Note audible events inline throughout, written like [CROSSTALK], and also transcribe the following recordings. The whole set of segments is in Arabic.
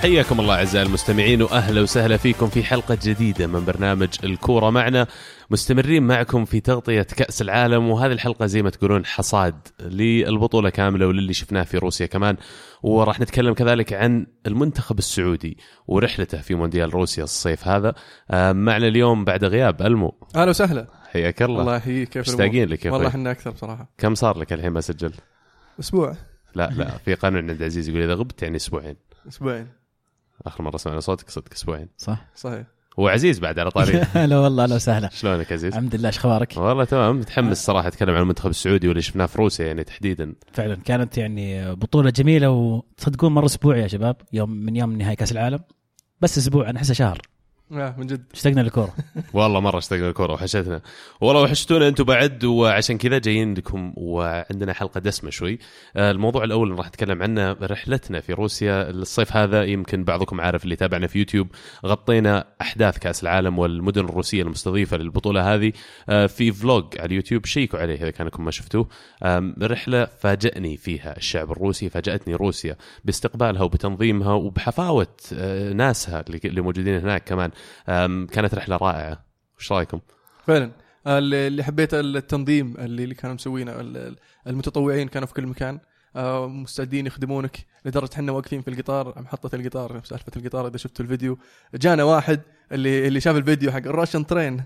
حياكم الله أعزائي المستمعين وأهلا وسهلا فيكم في حلقة جديدة من برنامج الكورة معنا. مستمرين معكم في تغطية كأس العالم وهذه الحلقة زي ما تقولون حصاد للبطولة كاملة وللي شفناه في روسيا كمان. وراح نتكلم كذلك عن المنتخب السعودي ورحلته في مونديال روسيا الصيف هذا. آه، معنا اليوم بعد غياب ألمو. أهلا وسهلا. حياك الله. الله يحييك كيف مشتاقين لك والله إحنا أكثر بصراحة. كم صار لك الحين ما سجلت؟ أسبوع. لا لا في قانون عند عزيز يقول إذا غبت يعني أسبوعين. أسبوعين. آخر مرة سمعنا صوتك صدق أسبوعين. صح؟ صحيح. هو عزيز بعد على طاري. [LAUGHS] هلا والله أهلا وسهلا. شلونك عزيز؟ الحمد لله أخبارك؟ والله تمام متحمس صراحة أتكلم عن المنتخب السعودي واللي شفناه في روسيا يعني تحديدا. فعلا كانت يعني بطولة جميلة وتصدقون مر أسبوع يا شباب يوم من يوم نهاية كأس العالم. بس أسبوع أنا أحسه شهر. من جد. اشتقنا للكورة [LAUGHS] والله مرة اشتقنا الكوره وحشتنا. والله وحشتونا أنتم بعد وعشان كذا جايين لكم وعندنا حلقة دسمة شوي. آه، الموضوع الأول اللي راح نتكلم عنه رحلتنا في روسيا. الصيف هذا يمكن بعضكم عارف اللي تابعنا في يوتيوب غطينا أحداث كأس العالم والمدن الروسية المستضيفة للبطولة هذه. آه، في فلوج على اليوتيوب شيكوا عليه إذا كانكم ما شفتوه. رحلة فاجأني فيها الشعب الروسي فاجأتني روسيا باستقبالها وبتنظيمها وبحفاوة آه، ناسها اللي موجودين هناك كمان. كانت رحلة رائعة. وش رأيكم؟ فعلا. آه، اللي حبيته التنظيم اللي كانوا مسوينه ال- المتطوعين كانوا في كل مكان. آه، مستعدين يخدمونك لدرجة إحنا واقفين في القطار محطة القطار سالفة القطار إذا شفتوا الفيديو. جانا واحد اللي اللي شاف الفيديو حق الراشن ترين.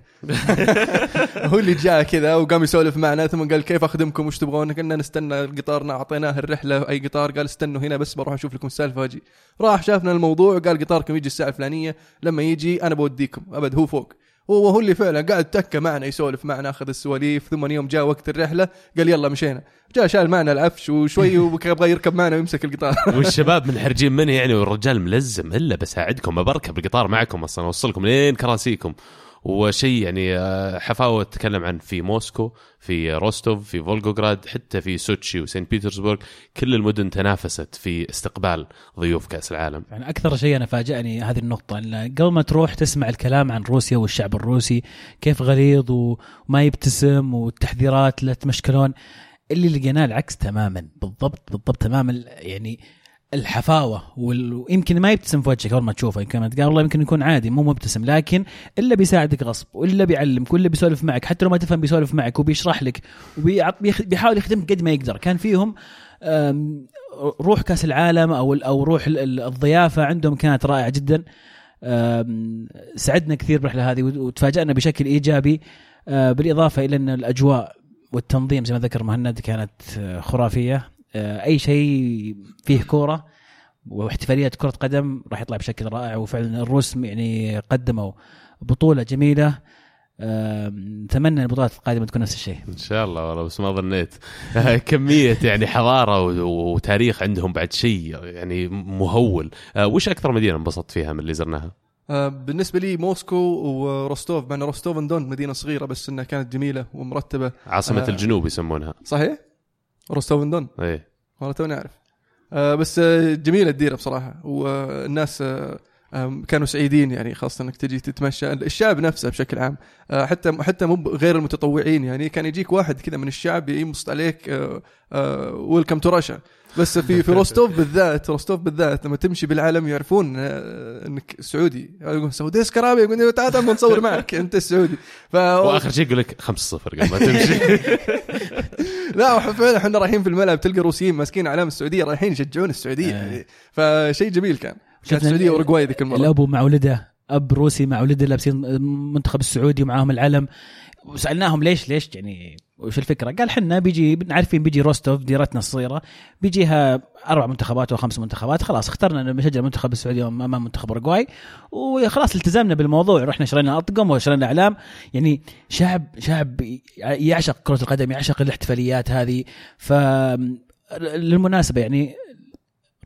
[LAUGHS] هو اللي جاء كذا وقام يسولف معنا ثم قال كيف أخدمكم؟ وش تبغون؟ قلنا نستنى قطارنا أعطيناه الرحلة أي قطار؟ قال استنوا هنا بس بروح أشوف لكم السالفة واجي راح شافنا الموضوع قال قطاركم يجي الساعة الفلانية لما يجي أنا بوديكم. أبد هو فوق. هو هو اللي فعلا قاعد تكة معنا يسولف معنا أخذ السواليف ثم يوم جاء وقت الرحلة قال يلا مشينا. جاء شال معنا العفش وشوي [LAUGHS] ويبغى يركب معنا ويمسك القطار. [LAUGHS] والشباب منحرجين مني يعني والرجال ملزم إلا بساعدكم بركب القطار معكم أصلا أوصلكم لين كراسيكم. وشيء يعني آه، حفاوة تكلم عن في موسكو في روستوف في فولغوغراد حتى في سوتشي وسان بيترسبورغ كل المدن تنافست في استقبال ضيوف كأس العالم. يعني أكثر شيء أنا فاجأني هذه النقطة إن قبل ما تروح تسمع الكلام عن روسيا والشعب الروسي كيف غليظ وما يبتسم والتحذيرات لا تمشكلون اللي لقيناه العكس تماما بالضبط بالضبط تماما يعني الحفاوة ويمكن ما يبتسم في وجهك أول ما تشوفه يمكن ما تقابله يمكن يكون عادي مو مبتسم لكن إلا بيساعدك غصب وإلا بيعلمك ولا بيسولف معك حتى لو ما تفهم بيسولف معك وبيشرح لك وبيحاول يخدمك قد ما يقدر. كان فيهم روح كأس العالم أو أو روح ال- ال- الضيافة عندهم كانت رائعة جدا. سعدنا كثير بالرحله هذه وتفاجأنا بشكل إيجابي أه، بالإضافة إلى أن الأجواء والتنظيم زي ما ذكر مهند كانت أه، خرافية. أي شيء فيه كورة واحتفاليات كرة قدم راح يطلع بشكل رائع وفعلا الروس يعني قدموا بطولة جميلة نتمنى البطولات القادمة تكون نفس الشيء إن شاء الله والله بس ما ظنيت كمية يعني حضارة و- وتاريخ عندهم بعد شيء يعني مهول آه، وش أكثر مدينة انبسطت فيها من اللي زرناها؟ آه، بالنسبة لي موسكو وروستوف مع إن روستوف دون مدينة صغيرة بس إنها كانت جميلة ومرتبة عاصمة آه. الجنوب يسمونها صحيح؟ روستوف دون إيه. والله توني أعرف. آه بس آه جميلة الديرة بصراحة. والناس آه كانوا سعيدين يعني خاصة إنك تجي تتمشى. الشعب نفسه بشكل عام حتى حتى مو غير المتطوعين يعني كان يجيك واحد كذا من الشعب ينبسط عليك welcome to Russia بس في في [LAUGHS] روستوف بالذات روستوف بالذات لما تمشي بالعالم يعرفون آه إنك سعودي. يقول سعودي عرابي يقول تعال تعال نصور [LAUGHS] معك أنت السعودي ف واخر شيء يقول لك 5 0 قبل ما تمشي. [LAUGHS] لا فعلا إحنا رايحين في الملعب تلقى روسيين ماسكين علام السعودية رايحين يشجعون السعودية. يعني فشيء جميل كان. كانت السعودية ال- وأوروغواي ذيك المرة. الأبو مع ولده. أب روسي مع ولده لابسين المنتخب السعودي ومعاهم العلم. وسألناهم ليش ليش يعني وش الفكرة؟ قال حنا بيجي عارفين بيجي روستوف ديرتنا الصغيرة بيجيها أربع منتخبات أو خمس منتخبات خلاص اخترنا نشجع المنتخب السعودي أمام منتخب أوروغواي. وخلاص التزمنا بالموضوع رحنا شرينا أطقم وشرينا أعلام. يعني شعب شعب يعشق كرة القدم يعشق الاحتفاليات هذه. ف للمناسبة يعني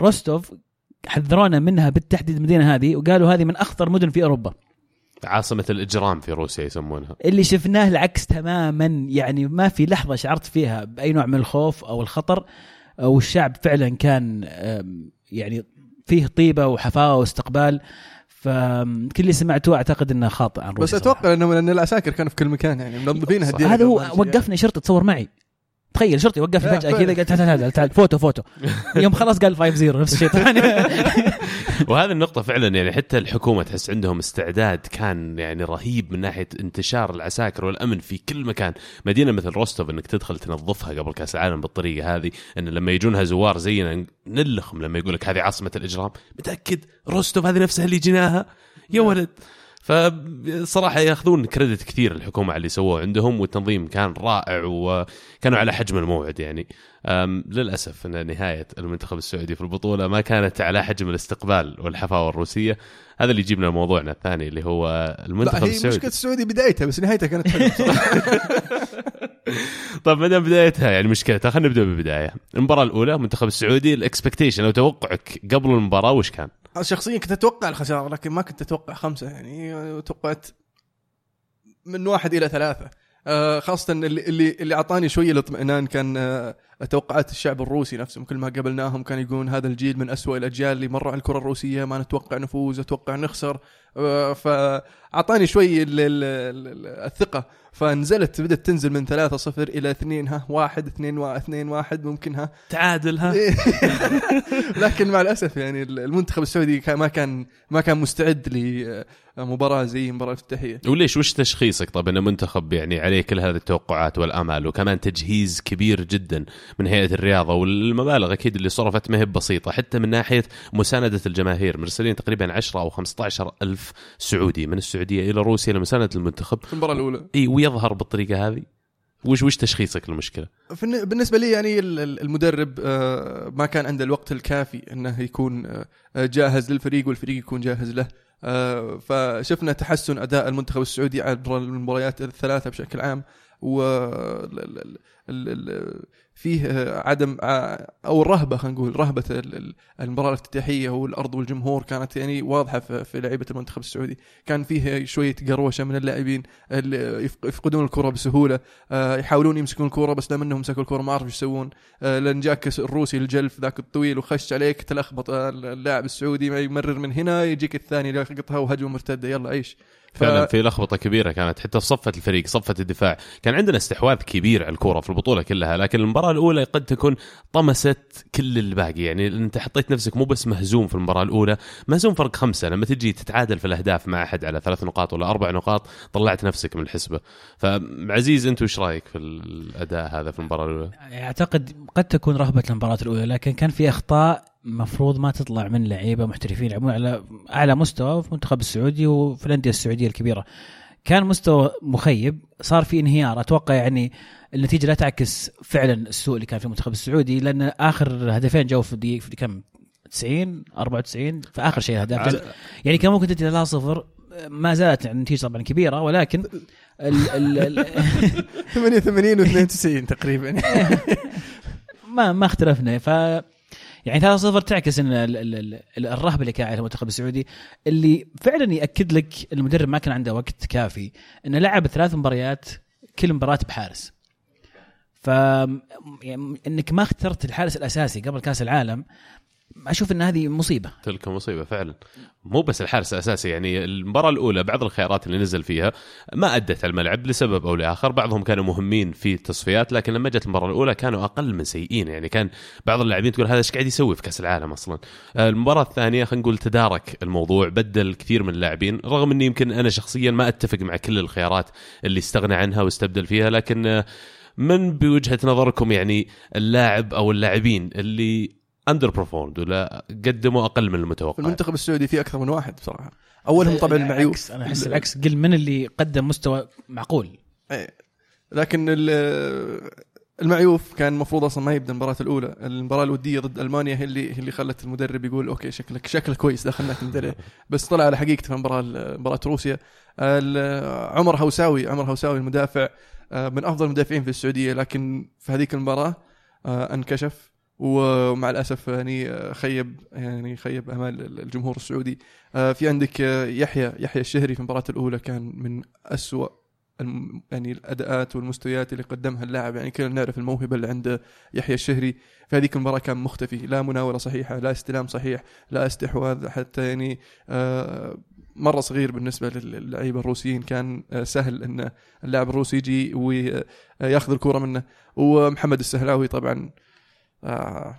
روستوف حذرونا منها بالتحديد المدينة هذه وقالوا هذه من أخطر مدن في أوروبا. عاصمة الإجرام في روسيا يسمونها. اللي شفناه العكس تماما يعني ما في لحظة شعرت فيها بأي نوع من الخوف أو الخطر والشعب فعلا كان يعني فيه طيبة وحفاوة واستقبال. فكل اللي سمعته أعتقد إنه خاطئ عن روسيا بس. أتوقع إنه لأن العساكر كانوا في كل مكان يعني منظفينها الديره هذا هو نمشي وقفني شرطة تصور معي. تخيل شرطي لا، فجأة. [LAUGHS] كذا قال تعال تعال تعال photo photo [LAUGHS] يوم خلاص قال 5 0 نفس الشيء [LAUGHS] وهذه النقطة فعلا يعني حتى الحكومة تحس عندهم استعداد كان يعني رهيب من ناحية انتشار العساكر والأمن في كل مكان، مدينة مثل روستوف إنك تدخل تنظفها قبل كأس العالم بالطريقة هذه، إن لما يجونها زوار زينا نلخم لما يقول لك هذه عاصمة الإجرام، متأكد روستوف هذه نفسها اللي جيناها؟ يا ولد فصراحة ياخذون كريدت كثير الحكومة على اللي سووه عندهم والتنظيم كان رائع وكانوا على حجم الموعد يعني. أم للأسف أن نهاية المنتخب السعودي في البطولة ما كانت على حجم الاستقبال والحفاوة الروسية. هذا اللي يجيبنا لموضوعنا الثاني اللي هو المنتخب هي السعودي. مشكلة السعودي بدايتها بس نهايتها كانت حلوة [LAUGHS] طيب ما دام بدايتها يعني مشكلتها خلينا نبدأ بالبداية. المباراة الأولى منتخب السعودي الإكسبكتيشن أو توقعك قبل المباراة وش كان؟ شخصيا كنت أتوقع الخسارة لكن ما كنت أتوقع خمسة يعني توقعت من واحد إلى ثلاثة. آه، خاصة اللي اللي اللي أعطاني شوية الاطمئنان كان آه، توقعات الشعب الروسي نفسهم. كل ما قابلناهم كان يقولون هذا الجيل من أسوأ الأجيال اللي مروا على الكرة الروسية ما نتوقع نفوز أتوقع نخسر. فاعطاني شوي ال- ال- ال- الثقة. فنزلت بدأت تنزل من 3-0 إلى 2 ها 1 2 2 1 ممكن ها. تعادل ها؟ [LAUGHS] [LAUGHS] لكن مع الأسف يعني المنتخب السعودي كان- ما كان ما كان مستعد لمباراه زي مباراة الافتتاحيه وليش؟ وش تشخيصك؟ طب انه منتخب يعني عليه كل هذه التوقعات والامال وكمان تجهيز كبير جدا من هيئة الرياضة والمبالغ أكيد اللي صرفت ما هي بسيطة حتى من ناحية مساندة الجماهير. مرسلين تقريبا 10 أو 15 ألف سعودي من السعودية إلى روسيا لمسانده المنتخب. في المباراة الأولى. إي ويظهر بالطريقة هذه. وش وش تشخيصك للمشكلة؟ في الن- بالنسبة لي يعني ال- ال- المدرب آه، ما كان عنده الوقت الكافي إنه يكون آه، جاهز للفريق والفريق يكون جاهز له. آه، فشفنا تحسن أداء المنتخب السعودي عبر المباريات الثلاثة بشكل عام. و فيه آه، عدم ع- أو الرهبة خلينا نقول رهبة ال- ال- المباراة الافتتاحية والارض والجمهور كانت يعني واضحة في لعيبة المنتخب السعودي. كان فيه شوية قروشة من اللاعبين يفقدون الكرة بسهولة آه، يحاولون يمسكون الكوره بس لما إنهم مسكوا الكوره ما عرفوا إيش يسوون. آه، لأن جاك الروسي الجلف ذاك الطويل وخش عليك تلخبط آه، اللاعب السعودي يمرر من هنا يجيك الثاني يلقطها وهجمة مرتدة. يلا عيش. ف- فعلا في لخبطة كبيرة كانت حتى في صفة الفريق صفة الدفاع. كان عندنا استحواذ كبير على الكره في البطولة كلها لكن المباراة الأولى قد تكون طمست كل الباقي. يعني أنت حطيت نفسك مو بس مهزوم في المباراة الأولى مهزوم فرق خمسة. لما تجي تتعادل في الأهداف مع أحد على ثلاث نقاط ولا أربع نقاط طلعت نفسك من الحسبة. فعزيز أنت وش رأيك في الأداء هذا في المباراة الأولى؟ أعتقد قد تكون رهبة المباراة الأولى لكن كان في أخطاء مفروض ما تطلع من لعيبة محترفين يلعبون على أعلى مستوى في المنتخب السعودي وفي الأندية السعودية الكبيرة. كان مستوى مخيب صار في انهيار. أتوقع يعني النتيجة لا تعكس فعلا السوء اللي كان في المنتخب السعودي لأن آخر هدفين جو في دقيقه في كم؟ 90 94 في آخر شيء الاهداف يعني كان ممكن تنتهي 3 0 ما زالت النتيجة طبعا كبيرة ولكن ال ال ال [LAUGHS] 88 و92 تقريبا. [LAUGHS] ما ما اختلفنا. ف يعني 3 0 تعكس إن ال- ال- ال- ال- الرهبة اللي كان عليها المنتخب السعودي اللي فعلا يأكد لك المدرب ما كان عنده وقت كافي إنه لعب ثلاث مباريات كل مباراة بحارس. ف يعني إنك ما اخترت الحارس الأساسي قبل كأس العالم أشوف إن هذه مصيبة. تلك مصيبة فعلا. مو بس الحارس الأساسي يعني المباراة الأولى بعض الخيارات اللي نزل فيها ما أدت على الملعب لسبب أو لآخر. بعضهم كانوا مهمين في التصفيات لكن لما جت المباراة الأولى كانوا أقل من سيئين. يعني كان بعض اللاعبين تقول هذا إيش قاعد يسوي في كأس العالم أصلا؟ المباراة الثانية خلينا نقول تدارك الموضوع بدل كثير من اللاعبين رغم إني يمكن أنا شخصيا ما أتفق مع كل الخيارات اللي استغنى عنها واستبدل فيها لكن من بوجهة نظركم يعني اللاعب أو اللاعبين اللي underperformed ولا قدموا أقل من المتوقع. المنتخب السعودي فيه أكثر من واحد بصراحة. أولهم طبعا المعيوف أنا أحس العكس. قل من اللي قدم مستوى معقول. إيه. لكن ال- المعيوف كان المفروض أصلا ما يبدأ المباراة الأولى. المباراة الودية ضد ألمانيا هي اللي هي اللي خلت المدرب يقول okay شكلك شكلك كويس دخلنا نعتمد عليه [LAUGHS] بس طلع على حقيقته في مباراة مباراة روسيا. عمر هوساوي عمر هوساوي المدافع آه، من أفضل المدافعين في السعودية. لكن في هذيك المباراة آه، انكشف. ومع الأسف يعني آه، خيب يعني خيب أمال الجمهور السعودي. آه، في عندك آه، يحيى يحيى الشهري في المباراة الأولى كان من أسوأ يعني الأداءات والمستويات اللي قدمها اللاعب. يعني كلنا نعرف الموهبة اللي عند يحيى الشهري. في هذيك المباراة كان مختفي. لا مناوله صحيحة لا استلام صحيح لا استحواذ. حتى يعني مرة صغير بالنسبة للعيبة الروسيين. كان سهل إن اللاعب الروسي يجي وياخذ الكره منه. ومحمد السهلاوي طبعا آه،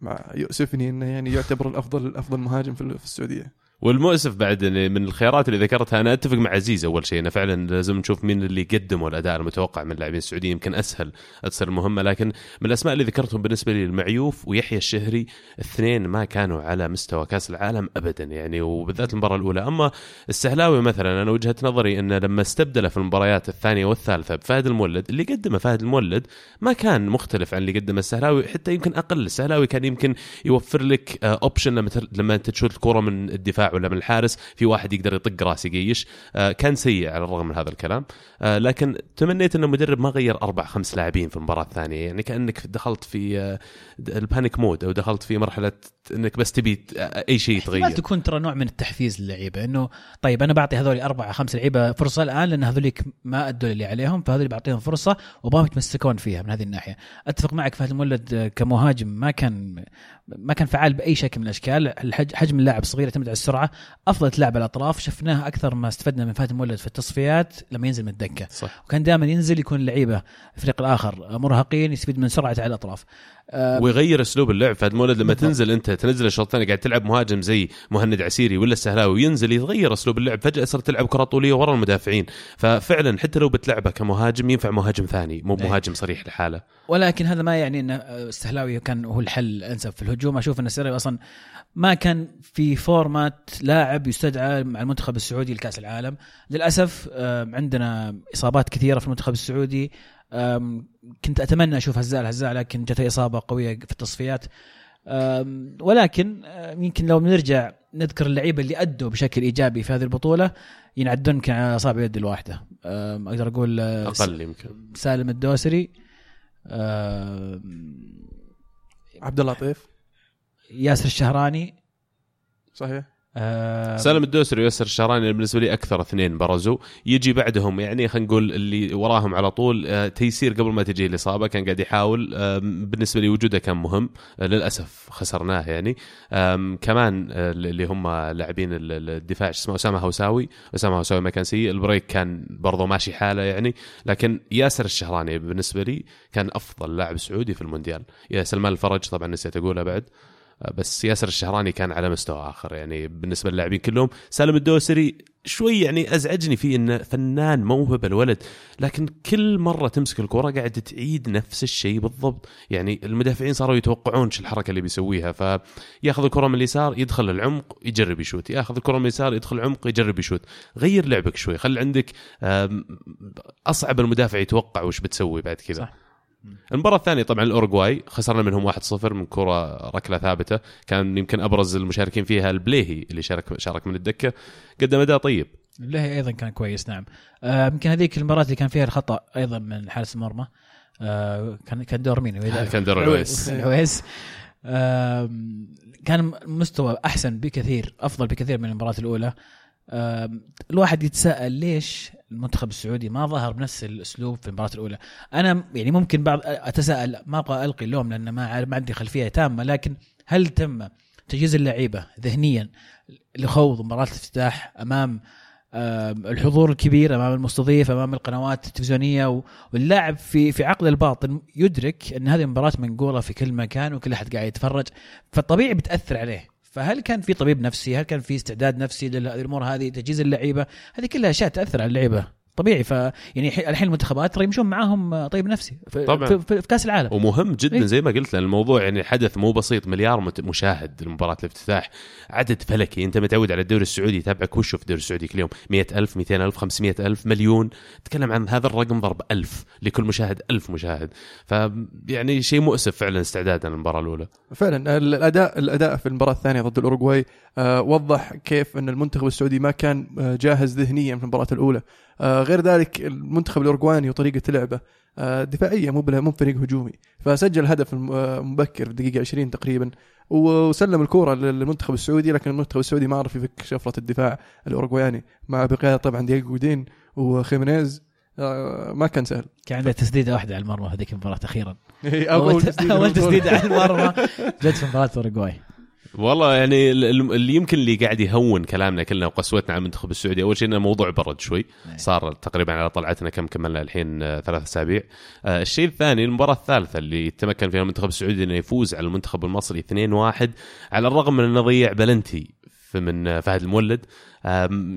مع يؤسفني إنه يعني يعتبر الافضل افضل مهاجم في السعودية. والمؤسف بعد من الخيارات اللي ذكرتها أنا أتفق مع عزيز أول شيء إنه فعلا لازم نشوف مين اللي قدموا الأداء المتوقع من اللاعبين السعوديين يمكن أسهل تصير المهمه لكن من الأسماء اللي ذكرتهم بالنسبة لي المعيوف ويحيى الشهري الاثنين ما كانوا على مستوى كأس العالم ابدا يعني وبالذات المباراة الأولى. أما السهلاوي مثلا أنا وجهة نظري إنه لما استبدله في المباريات الثانية والثالثة بفهد المولد اللي قدمه فهد المولد ما كان مختلف عن اللي قدمه السهلاوي حتى يمكن أقل. السهلاوي كان يمكن يوفر لك option لما تر- لما انت تشوت الكرة من الدفاع. ولا من الحارس في واحد يقدر يطق راس يقيش. آه، كان سيء على الرغم من هذا الكلام. آه، لكن تمنيت ان المدرب ما غير أربع خمس لاعبين في المباراة الثانية. يعني كأنك دخلت في آه، ال panic mode أو دخلت في مرحلة انك بس تبي اي شيء يتغير. تكون ترى نوع من التحفيز للعيبة إنه طيب أنا بعطي هذول اربعه خمس لعيبة فرصة الآن لأن هذوليك ما أدوا اللي عليهم فهذول بعطيهم فرصة وباهم يتمسكون فيها من هذه الناحية. أتفق معك فهد المولد كمهاجم ما كان ما كان فعال بأي شكل من الأشكال. حجم اللاعب صغير يعتمد على السرعة أفضل تلعب على الأطراف شفناه أكثر ما استفدنا من فهد المولد في التصفيات لما ينزل من الدكة. صح. وكان دائما ينزل يكون اللعيبه الفريق الآخر مرهقين يستفيد من سرعته على الأطراف. ويغير اسلوب اللعب. فهد مولد لما. تنزل انت تنزل الشوط الثاني قاعد تلعب مهاجم زي مهند عسيري ولا السهلاوي وينزل يتغير اسلوب اللعب. فجأة صرت تلعب كرة طولية ورا المدافعين. ففعلا حتى لو بتلعبه كمهاجم ينفع مهاجم ثاني مو إيه. مهاجم صريح لحاله. ولكن هذا ما يعني إن السهلاوي كان هو الحل الأنسب في الهجوم. أشوف إن السهلاوي أصلا ما كان في فورمات لاعب يستدعى مع المنتخب السعودي لكأس العالم. للأسف آم، عندنا إصابات كثيرة في المنتخب السعودي. كنت أتمنى أشوف هزال. هزال لكن جته إصابة قوية في التصفيات. ولكن يمكن لو بنرجع نذكر اللعيبة اللي أدوا بشكل إيجابي في هذه البطولة ينعدون يمكن على اصابع يد الواحدة. أقدر أقول أقل يمكن. سالم الدوسري. عبد الله طيف ياسر الشهراني. صحيح. آم، سالم الدوسري وياسر الشهراني بالنسبة لي أكثر اثنين برزوا. يجي بعدهم يعني خلينا نقول اللي وراهم على طول آه، تيسير قبل ما تجي الإصابة كان قاعد يحاول بالنسبة لي وجوده كان مهم. آه، للأسف خسرناه يعني. كمان آه، اللي هم لاعبين ال- ال- الدفاع اسمه أسامة هوساوي. أسامة هوساوي ما كان سيء البريك كان برضه ماشي حاله يعني. لكن ياسر الشهراني بالنسبة لي كان أفضل لاعب سعودي في المونديال. يا سلمان الفرج طبعا نسيت اقولها بعد. بس ياسر الشهراني كان على مستوى آخر. يعني بالنسبة للاعبين كلهم سالم الدوسري شوي يعني أزعجني فيه إنه فنان موهبة الولد لكن كل مرة تمسك الكره قاعد تعيد نفس الشيء بالضبط. يعني المدافعين صاروا يتوقعون شو الحركة اللي بيسويها فياخذ الكرة من اليسار يدخل العمق يجرب يشوت. ياخذ الكرة من اليسار يدخل العمق يجرب يشوت. غير لعبك شوي خلي عندك أصعب المدافع يتوقع وش بتسوي بعد كذا. المباراة الثانية طبعا الأورجواي خسرنا منهم 1-0 من كرة ركلة ثابتة. كان يمكن أبرز المشاركين فيها البليهي اللي شارك شارك من الدكة. قدم أداء طيب. اللهي أيضا كان كويس نعم. آه، يمكن هذيك المباراة اللي كان فيها الخطأ أيضا من حارس المرمى. آه، كان كان دور مين؟ [LAUGHS] كان دور العويس آم، كان مستوى أحسن بكثير أفضل بكثير من المباراة الأولى. الواحد يتساءل ليش المنتخب السعودي ما ظهر بنفس الأسلوب في المباراة الأولى؟ أنا يعني ممكن بعض أتساءل ما أبغى ألقي اللوم لأن ما ما عندي خلفية تامة لكن هل تم تجهيز اللعيبة ذهنيا لخوض مباراة الافتتاح أمام الحضور الكبير أمام المستضيف أمام القنوات التلفزيونية؟ واللاعب في في عقل الباطن يدرك أن هذه مباراه منقولة في كل مكان وكل أحد قاعد يتفرج فالطبيعي بتأثر عليه. فهل كان في طبيب نفسي؟ هل كان في استعداد نفسي للأمور هذه؟ تجهيز اللعيبة؟ هذه كلها أشياء تأثر على اللعيبة. طبيعي ف يعني الحين الحين المنتخبات ترى يمشون معاهم طبيب نفسي في, طبعاً. في, في, في كأس العالم. ومهم جدا إيه. زي ما قلت لأن الموضوع يعني حدث مو بسيط مليار مشاهد لمباراة الافتتاح عدد فلكي. أنت متعود على الدوري السعودي يتابعك وش في الدوري السعودي كل يوم. 100000 200000 500000 مليون. تكلم عن هذا الرقم ضرب ألف لكل مشاهد ألف مشاهد. فيعني شيء مؤسف فعلا استعدادا للمباراة الأولى. فعلا الأداء الأداء في المباراة الثانية ضد الأوروغواي آه، وضح كيف أن المنتخب السعودي ما كان آه، جاهز ذهنيا في المباراة الأولى. آه، غير ذلك المنتخب الاوروغواني وطريقة لعبه آه، دفاعية مو مو فريق هجومي. فسجل هدف آه، مبكر في الدقيقة 20 تقريبا وسلم الكورة للمنتخب السعودي لكن المنتخب السعودي ما عرف يفك شفرة الدفاع الاوروغواني مع بقياده طبعا دييغو جودين وخيمينيز آه، ما كان سهل. كان عنده تسديدة واحدة على المرمى هذيك المباراة أخيرا. [LAUGHS] أول تسديد أول [LAUGHS] تسديدة على المرمى. جت في مباراة اوروغواي والله يعني ال- ال- اللي يمكن اللي قاعد يهون كلامنا كلنا وقسوتنا على المنتخب السعودي أول شيء إنه الموضوع برد شوي. صار تقريبا على طلعتنا كم كملنا الحين آه، ثلاث أسابيع. آه، الشيء الثاني المباراة الثالثة اللي تمكن فيها المنتخب السعودي إنه يفوز على المنتخب المصري 2-1 على الرغم من إنه ضيع بلنتي من آه، فهد المولد.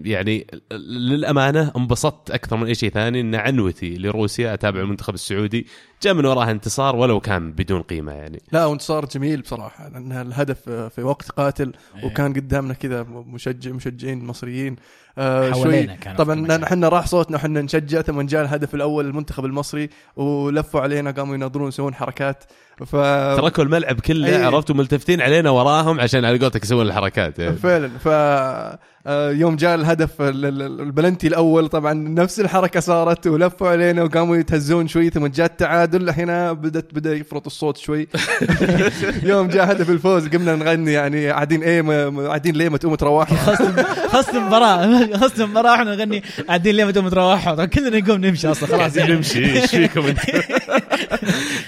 يعني للأمانة انبسطت أكثر من أي شيء ثاني. إن عنوتي لروسيا أتابع المنتخب السعودي جاء من وراها انتصار ولو كان بدون قيمة يعني. لا وانتصار جميل بصراحة لأن الهدف في وقت قاتل وكان قدامنا كذا مشجع مشجعين مصريين. آه شوي طبعا المكان. إحنا راح صوتنا وحنا نشجع ثم جاء الهدف الأول للمنتخب المصري ولفوا علينا قاموا يناظرون يسوون حركات. ف تركوا الملعب كله أي. عرفتوا ملتفتين علينا وراهم عشان على قولتك يسوون الحركات يعني. فعلا ف آه، يوم جاء الهدف ال- ال- البلنتي الأول طبعا نفس الحركة صارت ولفوا علينا وقاموا يتهزون شوي ثم جاء التعادل هنا بدت بدأ يفرط الصوت شوي [LAUGHS] [LAUGHS] يوم جاء هدف الفوز قمنا نغني يعني قاعدين إيه قاعدين ليه ما تقوموا تروحوا [LAUGHS] خلص المباراه خلص المباراه إحنا نغني قاعدين ليه ما تقوم تروحوا كلنا نقوم نمشي أصلا خلاص يعني. نمشي إيش فيكم انت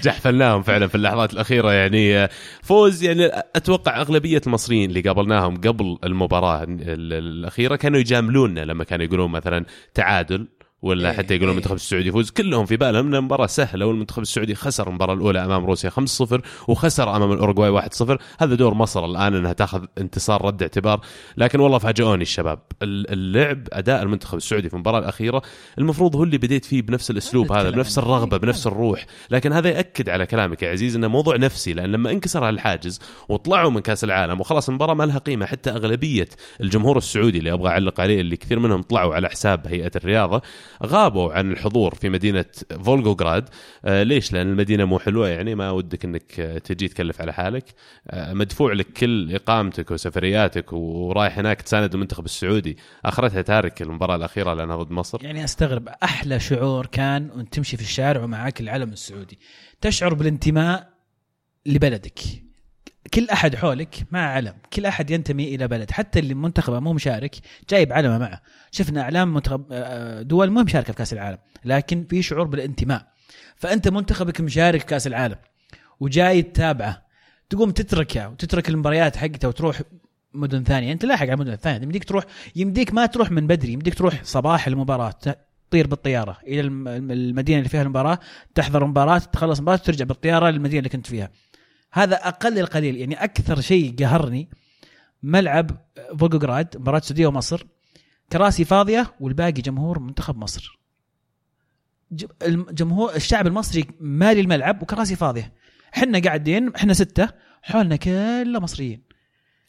جحفلناهم فعلا في اللحظات الأخيرة يعني فوز يعني أتوقع أغلبية المصريين اللي قابلناهم قبل المباراة ال- الأخيرة كانوا يجاملونا لما كانوا يقولون مثلا تعادل. ولا إيه، حتى يقولون إيه. المنتخب السعودي يفوز. كلهم في بالهم إن المباراة سهلة والمنتخب السعودي خسر المباراة الأولى أمام روسيا 5-0 وخسر أمام الأوروغواي 1-0 هذا دور مصر الآن إنها تأخذ انتصار رد اعتبار. لكن والله فاجئوني الشباب. ال- اللعب أداء المنتخب السعودي في المباراة الأخيرة المفروض هو اللي بديت فيه بنفس الأسلوب هذا بنفس. الرغبة بنفس الروح. لكن هذا يأكد على كلامك يا عزيز إنه موضوع نفسي لأن لما انكسر الحاجز وطلعوا من كأس العالم وخلاص المباراة ما لها قيمة. حتى أغلبية الجمهور السعودي اللي أبغى أعلق عليه اللي كثير منهم طلعوا على حساب هيئة الرياضة غابوا عن الحضور في مدينة فولغوغراد. آه ليش؟ لأن المدينة مو حلوة يعني ما ودك إنك آه، تجي تكلف على حالك. آه مدفوع لك كل إقامتك وسفرياتك ورايح هناك تساند المنتخب السعودي. أخرتها تارك المباراة الأخيرة لأنها ضد مصر. يعني أستغرب أحلى شعور كان وأنت تمشي في الشارع ومعاك العلم السعودي. تشعر بالانتماء لبلدك. كل أحد حولك مع علم. كل أحد ينتمي إلى بلد. حتى اللي منتخبه مو مشارك جايب علمه معه. شفنا إعلام منتخب آه، دول مو مشاركة في كأس العالم لكن في شعور بالانتماء. فأنت منتخبك مشارك في كأس العالم وجاي تتابعه. تقوم تتركه وتترك المباريات حقته وتروح مدن ثانية. أنت لاحق على المدن الثانية. يمديك تروح يمديك ما تروح من بدري. يمديك تروح صباح المباراة تطير بالطيارة إلى الم- المدينة اللي فيها المباراة تحضر المباراة تخلص المباراة ترجع بالطيارة للمدينة اللي كنت فيها. هذا أقل القليل. يعني أكثر شيء قهرني ملعب فولغوغراد مباراة السعودية ومصر. كراسي فاضية والباقي جمهور منتخب مصر. الجمهور الشعب المصري مالي الملعب وكراسي فاضية. إحنا قاعدين إحنا ستة حولنا كله مصريين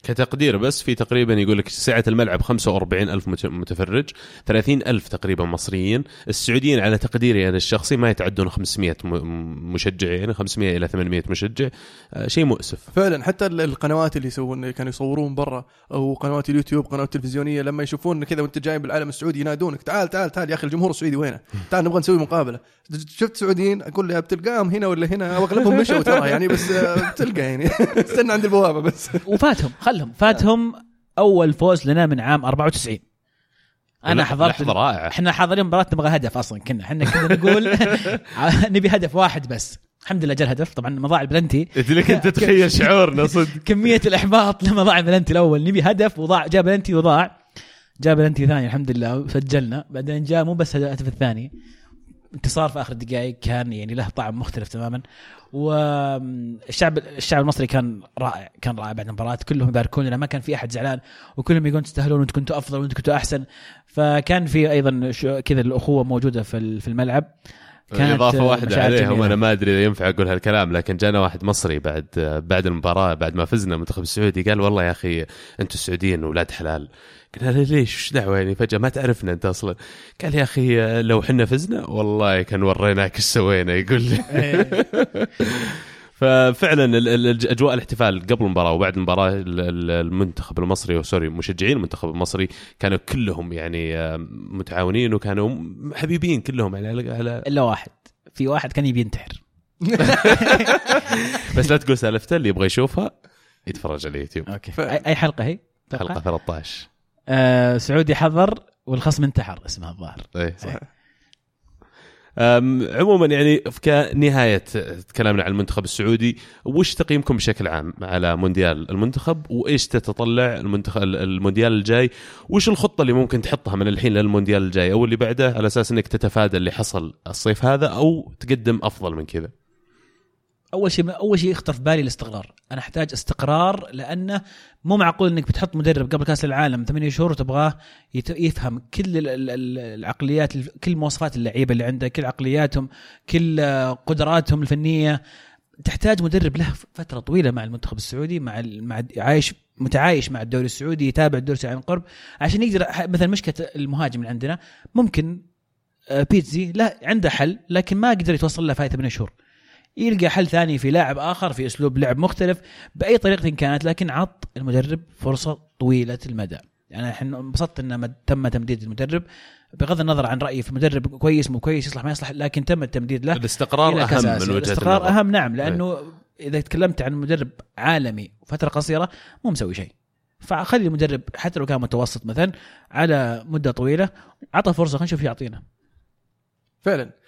كتقدير بس في تقريبا يقول لك سعة الملعب 45 ألف مت- متفرج 30 ألف تقريبا مصريين. السعوديين على تقديري أنا الشخصي ما يتعدون 500 م- م- مشجع يعني 500 إلى 800 مشجع شيء مؤسف. فعلا حتى ال- القنوات اللي يسوون كانوا يصورون برا أو قنوات اليوتيوب قنوات تلفزيونية لما يشوفون كذا وأنت جاي بالعالم السعودي ينادونك تعال تعال تعال يا أخي الجمهور السعودي وينه؟ [LAUGHS] تعال نبغى نسوي مقابلة. شفت سعوديين؟ أقول له بتلقاهم هنا ولا هنا؟ وأغلبهم مشوا ترى يعني بس آه، بتلقى يعني. [LAUGHS] استنى عند البوابة بس. وفاتهم. خلهم فاتهم أول فوز لنا من عام 94 أنا حضرت لحظة رائعة. إحنا حاضرين مباراه نبغى هدف أصلا كنا. إحنا كنا نقول [LAUGHS] نبي هدف واحد بس. الحمد لله جاء الهدف. طبعا لما ضاع البلنتي قلت لك أنت [LAUGHS] تخيل شعورنا صدق. كمية الإحباط لما ضاع البلنتي الأول. نبي هدف وضاع جاء بلنتي وضاع. جاء بلنتي ثاني الحمد لله. وسجلنا بعدين جاء مو بس الهدف الثاني. انتصار في آخر الدقائق كان يعني له طعم مختلف تماما. والشعب الشعب المصري كان رائع كان رائع بعد المباراة. كلهم يباركون لنا ما كان في أحد زعلان وكلهم يقولون تستاهلون وأنتم كنتوا أفضل وأنتم كنتوا أحسن. فكان في أيضا كذا الأخوة موجودة في في الملعب. إضافة واحدة عليهم. أنا ما أدري إذا ينفع أقول هالكلام لكن جانا واحد مصري بعد بعد المباراة بعد ما فزنا المنتخب السعودي قال والله يا أخي أنتم السعوديين أولاد حلال. قلنا له ليش؟ وش دعوة يعني؟ فجأة ما تعرفنا أنت أصلا. قال يا أخي لو حنا فزنا والله كان وريناك إيش سوينا؟ يقول لي. [LAUGHS] ففعلا أجواء الاحتفال قبل المباراة وبعد المباراة ال- ال- المنتخب المصري سوري مشجعين المنتخب المصري كانوا كلهم يعني آه، متعاونين وكانوا حبيبين كلهم يعني على- على إلا واحد. في واحد كان يبي ينتحر. [LAUGHS] بس لا تقول سالفته اللي يبغى يشوفها يتفرج على اليوتيوب. أوكي. ف- أي حلقة هي؟ حلقة 13 آه سعودي حضر والخصم انتحر اسمها الظاهر. إيه صح عموما يعني في كنهاية كلامنا عن المنتخب السعودي وش تقييمكم بشكل عام على مونديال المنتخب؟ وإيش تتطلع المنتخب المونديال الجاي؟ وش الخطة اللي ممكن تحطها من الحين للمونديال الجاي؟ أو اللي بعده على أساس إنك تتفادى اللي حصل الصيف هذا أو تقدم أفضل من كذا؟ أول شيء أول شيء يخطر في بالي الاستقرار. أنا أحتاج استقرار لأنه مو معقول إنك بتحط مدرب قبل كأس العالم ثمانية شهور وتبغاه يفهم كل ال- ال- ال- العقليات كل مواصفات اللعيبة اللي عنده كل عقلياتهم كل قدراتهم الفنية. تحتاج مدرب له فترة طويلة مع المنتخب السعودي مع مع عايش متعايش مع الدوري السعودي يتابع الدوري السعودي عن قرب عشان يقدر مثلا مشكلة المهاجم اللي عندنا ممكن آه، بيتزي لا عنده حل لكن ما قدر يتوصل له في ثمانية شهور. يلقى حل ثاني في لاعب آخر في أسلوب لعب مختلف بأي طريقة كانت لكن عط المدرب فرصة طويلة المدى. يعني إحنا انبسطت إن تم تمديد المدرب بغض النظر عن رايي في مدرب كويس مو كويس يصلح ما يصلح لكن تم التمديد له الاستقرار أهم. من وجهة الاستقرار النظر. أهم نعم لأنه إذا تكلمت عن مدرب عالمي فترة قصيرة مو مسوي شيء. فخلي المدرب حتى لو كان متوسط مثلا على مدة طويلة عطى فرصة خلينا نشوف يعطينا. فعلا. آه،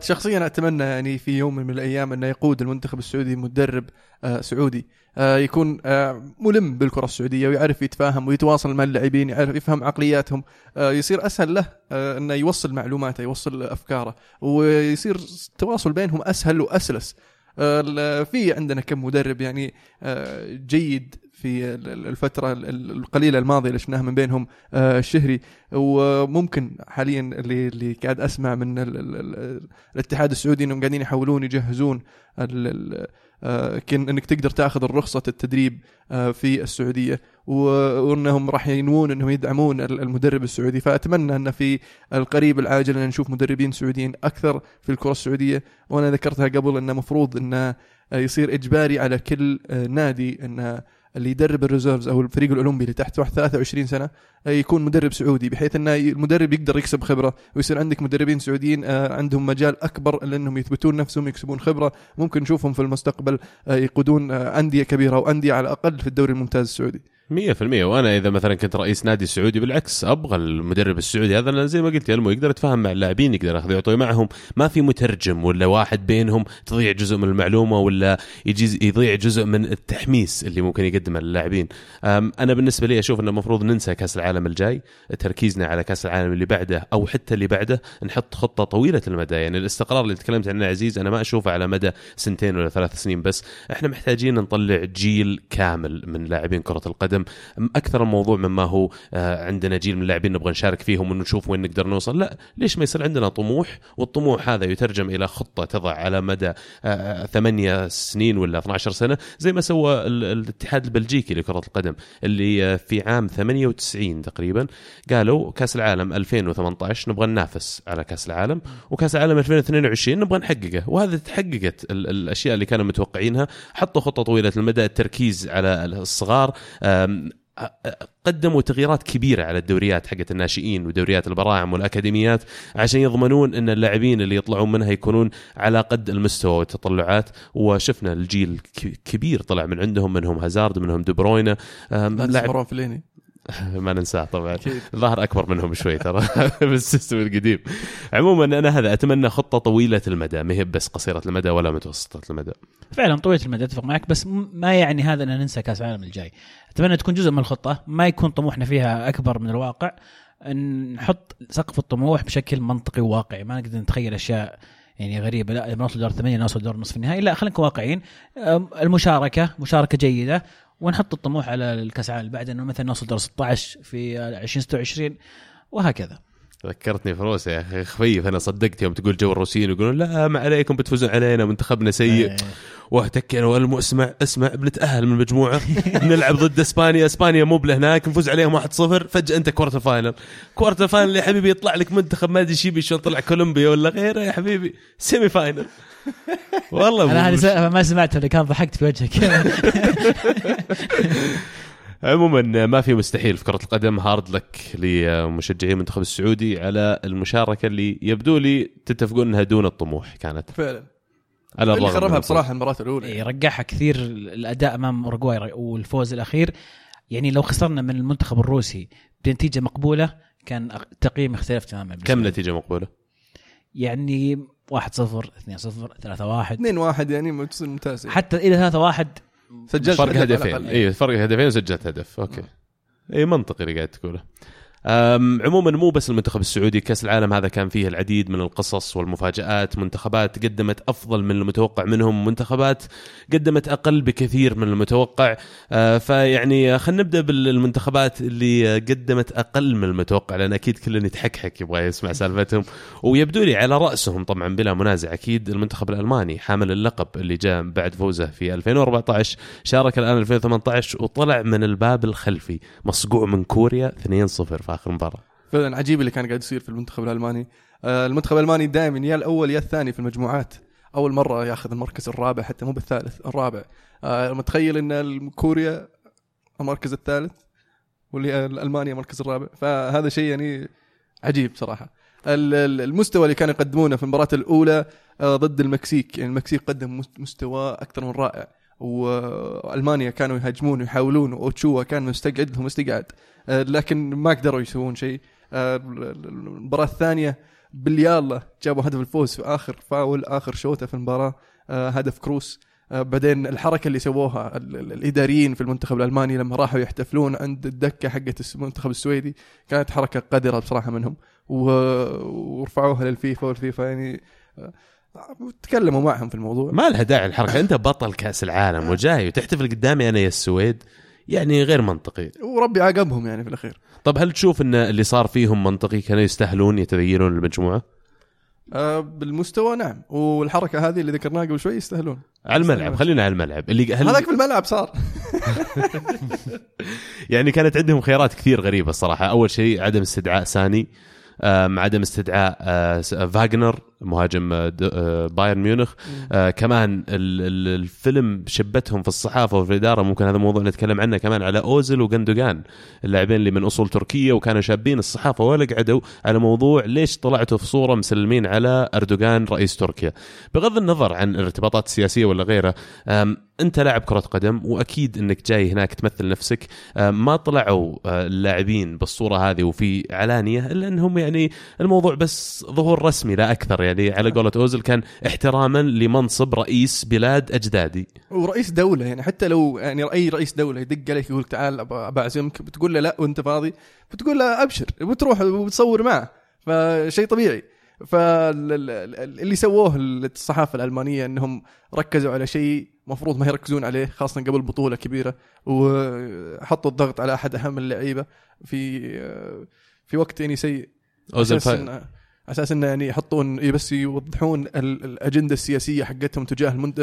شخصيا أتمنى يعني في يوم من الأيام انه يقود المنتخب السعودي مدرب آه، سعودي. آه، يكون آه، ملم بالكرة السعودية ويعرف يتفاهم ويتواصل مع اللاعبين يعرف يفهم عقلياتهم. آه، يصير أسهل له آه، أنه يوصل معلوماته يوصل أفكاره ويصير التواصل بينهم أسهل وأسلس. آه، في عندنا كم مدرب يعني آه، جيد في ال- ال- الفترة ال- ال- القليلة الماضية اللي شفناها من بينهم آه، الشهري. وممكن حاليا اللي اللي قاعد أسمع من ال ال ال الاتحاد السعودي إنهم قاعدين يحاولون يجهزون آه، إنك تقدر تأخذ الرخصة التدريب آه، في السعودية. و- وإنهم راح ينوون إنهم يدعمون ال- المدرب السعودي. فأتمنى أن في القريب العاجل أن نشوف مدربين سعوديين أكثر في الكرة السعودية. وأنا ذكرتها قبل إنه مفروض إنه يصير إجباري على كل نادي إنه اللي يدرب الريزيرفز أو الفريق الأولمبي اللي تحت 23 سنة آه، يكون مدرب سعودي بحيث إنه المدرب يقدر يكسب خبرة ويصير عندك مدربين سعوديين آه، عندهم مجال أكبر لأنهم يثبتون نفسهم يكسبون خبرة ممكن نشوفهم في المستقبل آه، يقودون أندية كبيرة وانديه على الأقل في الدوري الممتاز السعودي. 100% وأنا إذا مثلا كنت رئيس نادي سعودي بالعكس أبغى المدرب السعودي هذا لأن زي ما قلت يا ألمو يقدر يتفاهم مع اللاعبين يقدر ياخذ يعطي معهم. ما في مترجم ولا واحد بينهم تضيع جزء من المعلومة ولا يجي يضيع جزء من التحميس اللي ممكن يقدمه للاعبين أنا بالنسبة لي أشوف إنه المفروض ننسى كأس العالم الجاي تركيزنا على كأس العالم اللي بعده أو حتى اللي بعده نحط خطة طويلة المدى. يعني الاستقرار اللي تكلمت عنه عزيز أنا ما أشوفه على مدى سنتين ولا ثلاث سنين بس. إحنا محتاجين نطلع جيل كامل من لاعبين كرة القدم. أكثر الموضوع مما هو آه، عندنا جيل من اللاعبين نبغى نشارك فيهم ونشوف وين نقدر نوصل. لا ليش ما يصير عندنا طموح؟ والطموح هذا يترجم إلى خطة تضع على مدى آه، ثمانية سنين ولا 12 سنة زي ما سوى ال- الاتحاد البلجيكي لكرة القدم اللي آه، في عام 98 تقريبا قالوا كأس العالم 2018 نبغى ننافس على كأس العالم وكأس العالم 2022 نبغى نحققه. وهذا تحققت ال- الأشياء اللي كانوا متوقعينها. حطوا خطة طويلة المدى التركيز على الصغار قدموا تغييرات كبيرة على الدوريات حقت الناشئين ودوريات البراعم والأكاديميات عشان يضمنون إن اللاعبين اللي يطلعون منها يكونون على قد المستوى والتطلعات. وشفنا الجيل كبير طلع من عندهم منهم هازارد منهم دي بروينا لاعب فليني [LAUGHS] ما ننساه طبعا. ظهر أكبر منهم شوي ترى [LAUGHS] بالسيستم القديم. عموما أنا هذا أتمنى خطة طويلة المدى ما هي بس قصيرة المدى ولا متوسطة المدى. فعلا طويلة المدى أتفق معك بس ما يعني هذا ان ننسى كأس العالم الجاي. أتمنى تكون جزء من الخطة ما يكون طموحنا فيها أكبر من الواقع. نحط سقف الطموح بشكل منطقي وواقعي. ما نقدر نتخيل أشياء يعني غريبة. لا لما نوصل دور ثمانية نوصل دور نصف النهائي. لا خلينا نكون واقعيين. المشاركة مشاركة جيدة. ونحط الطموح على الكاس العالم بعد إنه مثلا نوصل دور 16 في 2026 وهكذا. ذكرتني في روسيا يا أخي خفيف. أنا صدقت يوم تقول جو الروسيين يقولون لا ما عليكم بتفوزون علينا منتخبنا سيء. إيه. واهتك أنا والمو اسمع اسمع بنتاهل من المجموعه [LAUGHS] نلعب ضد إسبانيا إسبانيا مو بلهناك نفوز عليهم 1-0 فجأة أنت quarter final quarter final يا حبيبي يطلع لك منتخب ما أدري شي بي شلون طلع كولومبيا ولا غيره يا حبيبي. semi final والله أنا هذه ما سمعت اللي كان ضحكت في وجهك. [LAUGHS] عموما ما في مستحيل في كرة القدم hard luck لمشجعي المنتخب السعودي على المشاركة اللي يبدو لي تتفقون انها دون الطموح كانت. فعلا. على اللي خربها بصراحة المباراة الأولى إيه، رجعها كثير الأداء أمام أوروغواي والفوز الأخير. يعني لو خسرنا من المنتخب الروسي بنتيجة مقبولة كان التقييم اختلف تماما كم لي. نتيجة مقبولة؟ يعني 1 0 2 0 3 1 2 1 يعني ممتاز حتى اذا 3 1 سجلت فرق هدفين. اي فرق هدفين وسجلت هدف. أوكي. اي منطقي اللي قاعد تقوله. عموما مو بس المنتخب السعودي كأس العالم هذا كان فيه العديد من القصص والمفاجآت منتخبات قدمت أفضل من المتوقع منهم منتخبات قدمت أقل بكثير من المتوقع. أه، فيعني خلينا نبدأ بالمنتخبات اللي قدمت أقل من المتوقع لأن أكيد كل يتحكحك يبغى يسمع سالفتهم. ويبدو لي على رأسهم طبعا بلا منازع أكيد المنتخب الألماني حامل اللقب اللي جاء بعد فوزه في 2014 شارك الآن 2018 وطلع من الباب الخلفي مصقوع من كوريا 2-0 في آخر مباراة. فعلا عجيب اللي كان قاعد يصير في المنتخب الألماني. آه، المنتخب الألماني دائما يا الأول يا الثاني في المجموعات. أول مرة ياخذ المركز الرابع حتى مو بالثالث الرابع. آه، متخيل إن كوريا المركز الثالث واللي المانيا المركز الرابع. فهذا شيء يعني عجيب صراحة. ال- ال- المستوى اللي كانوا يقدمونه في المباراة الأولى آه، ضد المكسيك. يعني المكسيك قدم مست- مستوى أكثر من رائع. والمانيا كانوا يهاجمون ويحاولون واوتشوا كان مستقعد لهم استقعاد آه، لكن ما قدروا يسوون شيء. آه، المباراة الثانية باليالله جابوا هدف الفوز في آخر فاول آخر شوطة في المباراة. آه، هدف كروس. آه، بعدين الحركة اللي سووها ال- ال- الإداريين في المنتخب الألماني لما راحوا يحتفلون عند الدكة حقت المنتخب السويدي كانت حركة قذرة بصراحة منهم. ورفعوها للفيفا والفيفا يعني آه، تكلموا معهم في الموضوع. ما لها داعي الحركة. أنت بطل كأس العالم وجاي وتحتفل قدامي أنا يا السويد. يعني غير منطقي. وربي عاقبهم يعني في الأخير. طب هل تشوف إن اللي صار فيهم منطقي؟ كانوا يستاهلون يتغيرون المجموعة؟ آه، بالمستوى نعم. والحركة هذه اللي ذكرناها قبل شوي يستاهلون. على الملعب خلينا على الملعب. اللي هل هذاك في الملعب صار. [LAUGHS] يعني كانت عندهم خيارات كثير غريبة الصراحة. أول شيء عدم استدعاء ساني آم، عدم استدعاء آه، س- فاغنر. مهاجم آه، آه، بايرن ميونخ. آه، كمان ال- ال- الفيلم شبتهم في الصحافة وفي الإدارة ممكن هذا موضوع نتكلم عنه كمان على اوزل وغندوغان اللاعبين اللي من أصول تركية وكانوا شابين الصحافة ولا قعدوا على موضوع ليش طلعتوا في صورة مسلمين على أردوغان رئيس تركيا. بغض النظر عن الارتباطات السياسية ولا غيره أنت لاعب كرة قدم وأكيد إنك جاي هناك تمثل نفسك. آم، ما طلعوا آه، اللاعبين بالصورة هذه وفي علانية إلا إنهم يعني الموضوع بس ظهور رسمي لا أكثر يعني على قولة أوزل كان احتراما لمنصب رئيس بلاد أجدادي. ورئيس دولة يعني حتى لو يعني أي رئيس دولة يدق عليك يقول تعال بعزمك بتقول له لا وأنت فاضي بتقول له أبشر وتروح وتصور معه فشيء طبيعي. فاللي سووه الصحافة الألمانية إنهم ركزوا على شيء مفروض ما يركزون عليه خاصة قبل بطولة كبيرة وحطوا الضغط على أحد أهم اللعيبة في في وقت يعني سيء. أوزل على أساس إنه يعني يحطون بس يوضحون ال- الأجندة السياسية حقتهم تجاه المنت...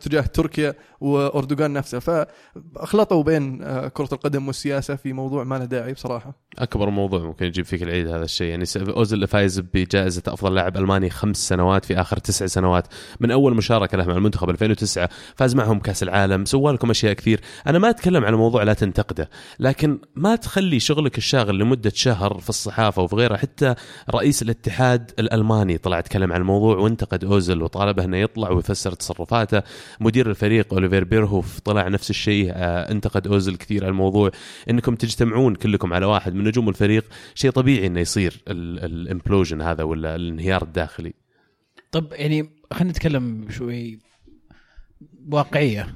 تجاه تركيا وأردوغان نفسه. فأخلطوا بين آه، كرة القدم والسياسة في موضوع ما له داعي بصراحة. أكبر موضوع ممكن يجيب فيك العيد هذا الشيء. يعني اوزل فايز بجائزة أفضل لاعب ألماني خمس سنوات في آخر تسع سنوات. من أول مشاركة له مع المنتخب 2009 فاز معهم كأس العالم سوى لكم أشياء كثير. أنا ما أتكلم عن موضوع لا تنتقده لكن ما تخلي شغلك الشاغل لمدة شهر في الصحافة وفي غيرها حتى رئيس الاتحاد الألماني. طلع اتكلم عن الموضوع وانتقد اوزل وطالبه أنه يطلع ويفسر تصرفاته. مدير الفريق أوليفير بيرهوف طلع نفس الشيء آه، انتقد اوزل كثير على الموضوع. إنكم تجتمعون كلكم على واحد من نجوم الفريق شيء طبيعي إنه يصير ال implosion هذا ولا الانهيار الداخلي. طب يعني خلينا نتكلم شوي بواقعيه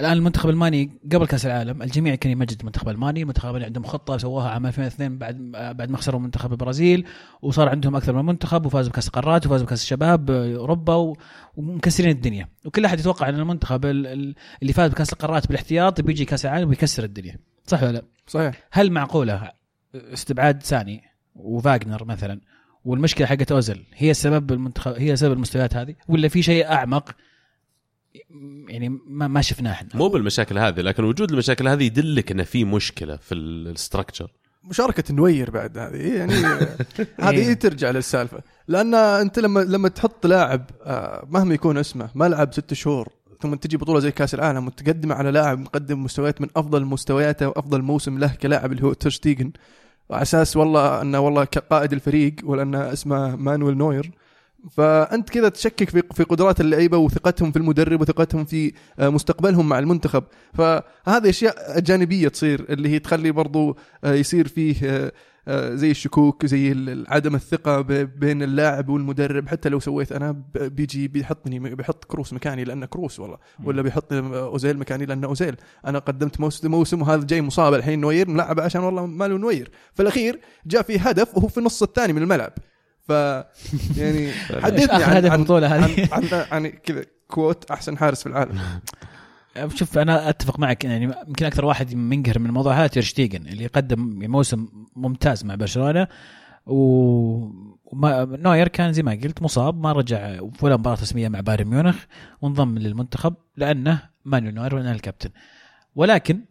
الآن المنتخب الألماني قبل كأس العالم الجميع كان يمجد المنتخب الألماني المنتخب الألماني عندهم خطة سووها عام 2002 بعد بعد ما خسروا منتخب البرازيل وصار عندهم أكثر من منتخب وفازوا بكأس القارات وفازوا بكأس الشباب أوروبا و- ومكسرين الدنيا. وكل أحد يتوقع أن المنتخب ال- ال- اللي فاز بكأس القارات بالاحتياط بيجي كأس العالم ويكسر الدنيا. صح ولا لا؟ صحيح. هل معقولة استبعاد ساني وفاغنر مثلا والمشكلة حقت اوزل هي السبب المنتخب هي سبب المستويات هذه ولا في شيء أعمق يعني ما, ما شفناه إحنا. مو بالمشاكل هذه لكن وجود المشاكل هذه يدلك انه في مشكلة في ال structure مشاركة نوير بعد هذه يعني [LAUGHS] هذه إيه. ترجع للسالفة. لأن أنت لما لما تحط لاعب آه، مهما يكون اسمه ما لعب ست شهور ثم تجي بطولة زي كأس العالم وتقدمه على لاعب مقدم مستويات من أفضل مستوياته وأفضل موسم له كلاعب اللي هو ترشتيجن على أساس والله أنه والله كقائد الفريق ولا أنه اسمه مانويل نوير. فأنت كذا تشكك في في قدرات اللعيبة وثقتهم في المدرب وثقتهم في آه، مستقبلهم مع المنتخب. فهذه أشياء جانبيه تصير اللي هي تخلي برضو آه، يصير فيه آه، زي الشكوك زي عدم الثقة بين اللاعب والمدرب. حتى لو سويت أنا بيجي بيحطني بيحط كروس مكاني لأنه كروس والله ولا بيحط أوزيل مكاني لأنه أوزيل. أنا قدمت موسم موسم وهذا جاي مصاب الحين نوير ملعب عشان والله ما له نوير. في الأخير جاء في هدف وهو في النص الثاني من الملعب. ف يعني [LAUGHS] حدثني عن هدف عن, البطولة عن, هذه. عن, عن كذا كوت أحسن حارس في العالم. شوف أنا أتفق معك يعني يمكن أكثر واحد منقهر من الموضوع هذا تيرشتيجن اللي قدم موسم ممتاز مع برشلونة. و وما نوير كان زي ما قلت مصاب ما رجع ولا مباراة رسمية مع بايرن ميونخ وانضم للمنتخب لأنه مانويل نوير وأنا الكابتن. ولكن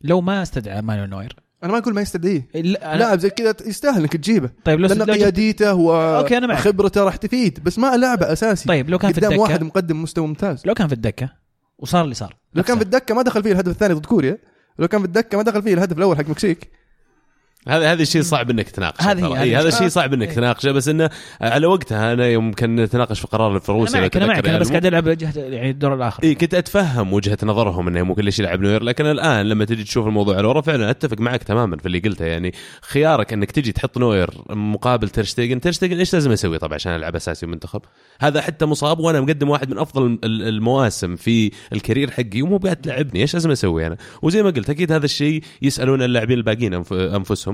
لو ما استدعى مانويل نوير أنا ما أقول ما يستدعيه لا لاعب زي كذا يستاهل إنك تجيبه. طيب لو لأن لو قياديته. وخبرته راح تفيد بس ما لعبه أساسي. طيب لو كان في الدكه واحد مقدم مستوى ممتاز. لو كان في الدكة وصار اللي صار لو كان في الدكة ما دخل فيه الهدف الثاني ضد كوريا. لو كان في الدكة ما دخل فيه الهدف الأول حق مكسيك. هذا هذا الشيء صعب إنك تناقشه هذا هي. الشيء صعب. إنك. تناقشه بس إنه على وقتها أنا يوم كان نتناقش في قرار أنا الفروسي معك أنا معك. أنا بس قاعد ألعب جهة يعني الدور الآخر. إي كنت أتفهم وجهة نظرهم إنه مو كل شيء يلعب نوير لكن الآن لما تجي تشوف الموضوع على ورا فعلا أتفق معك تماما في اللي قلته. يعني خيارك إنك تجي تحط نوير مقابل ترشتيجن ترشتيجن إيش لازم أسوي طبعا عشان ألعب أساسي منتخب؟ هذا حتى مصاب وأنا مقدم واحد من أفضل ال- المواسم في الكارير حقي ومو قاعد تلعبني إيش لازم أسوي أنا؟ وزي ما قلت أكيد هذا الشيء يسألون اللاعبين الباقيين أنف-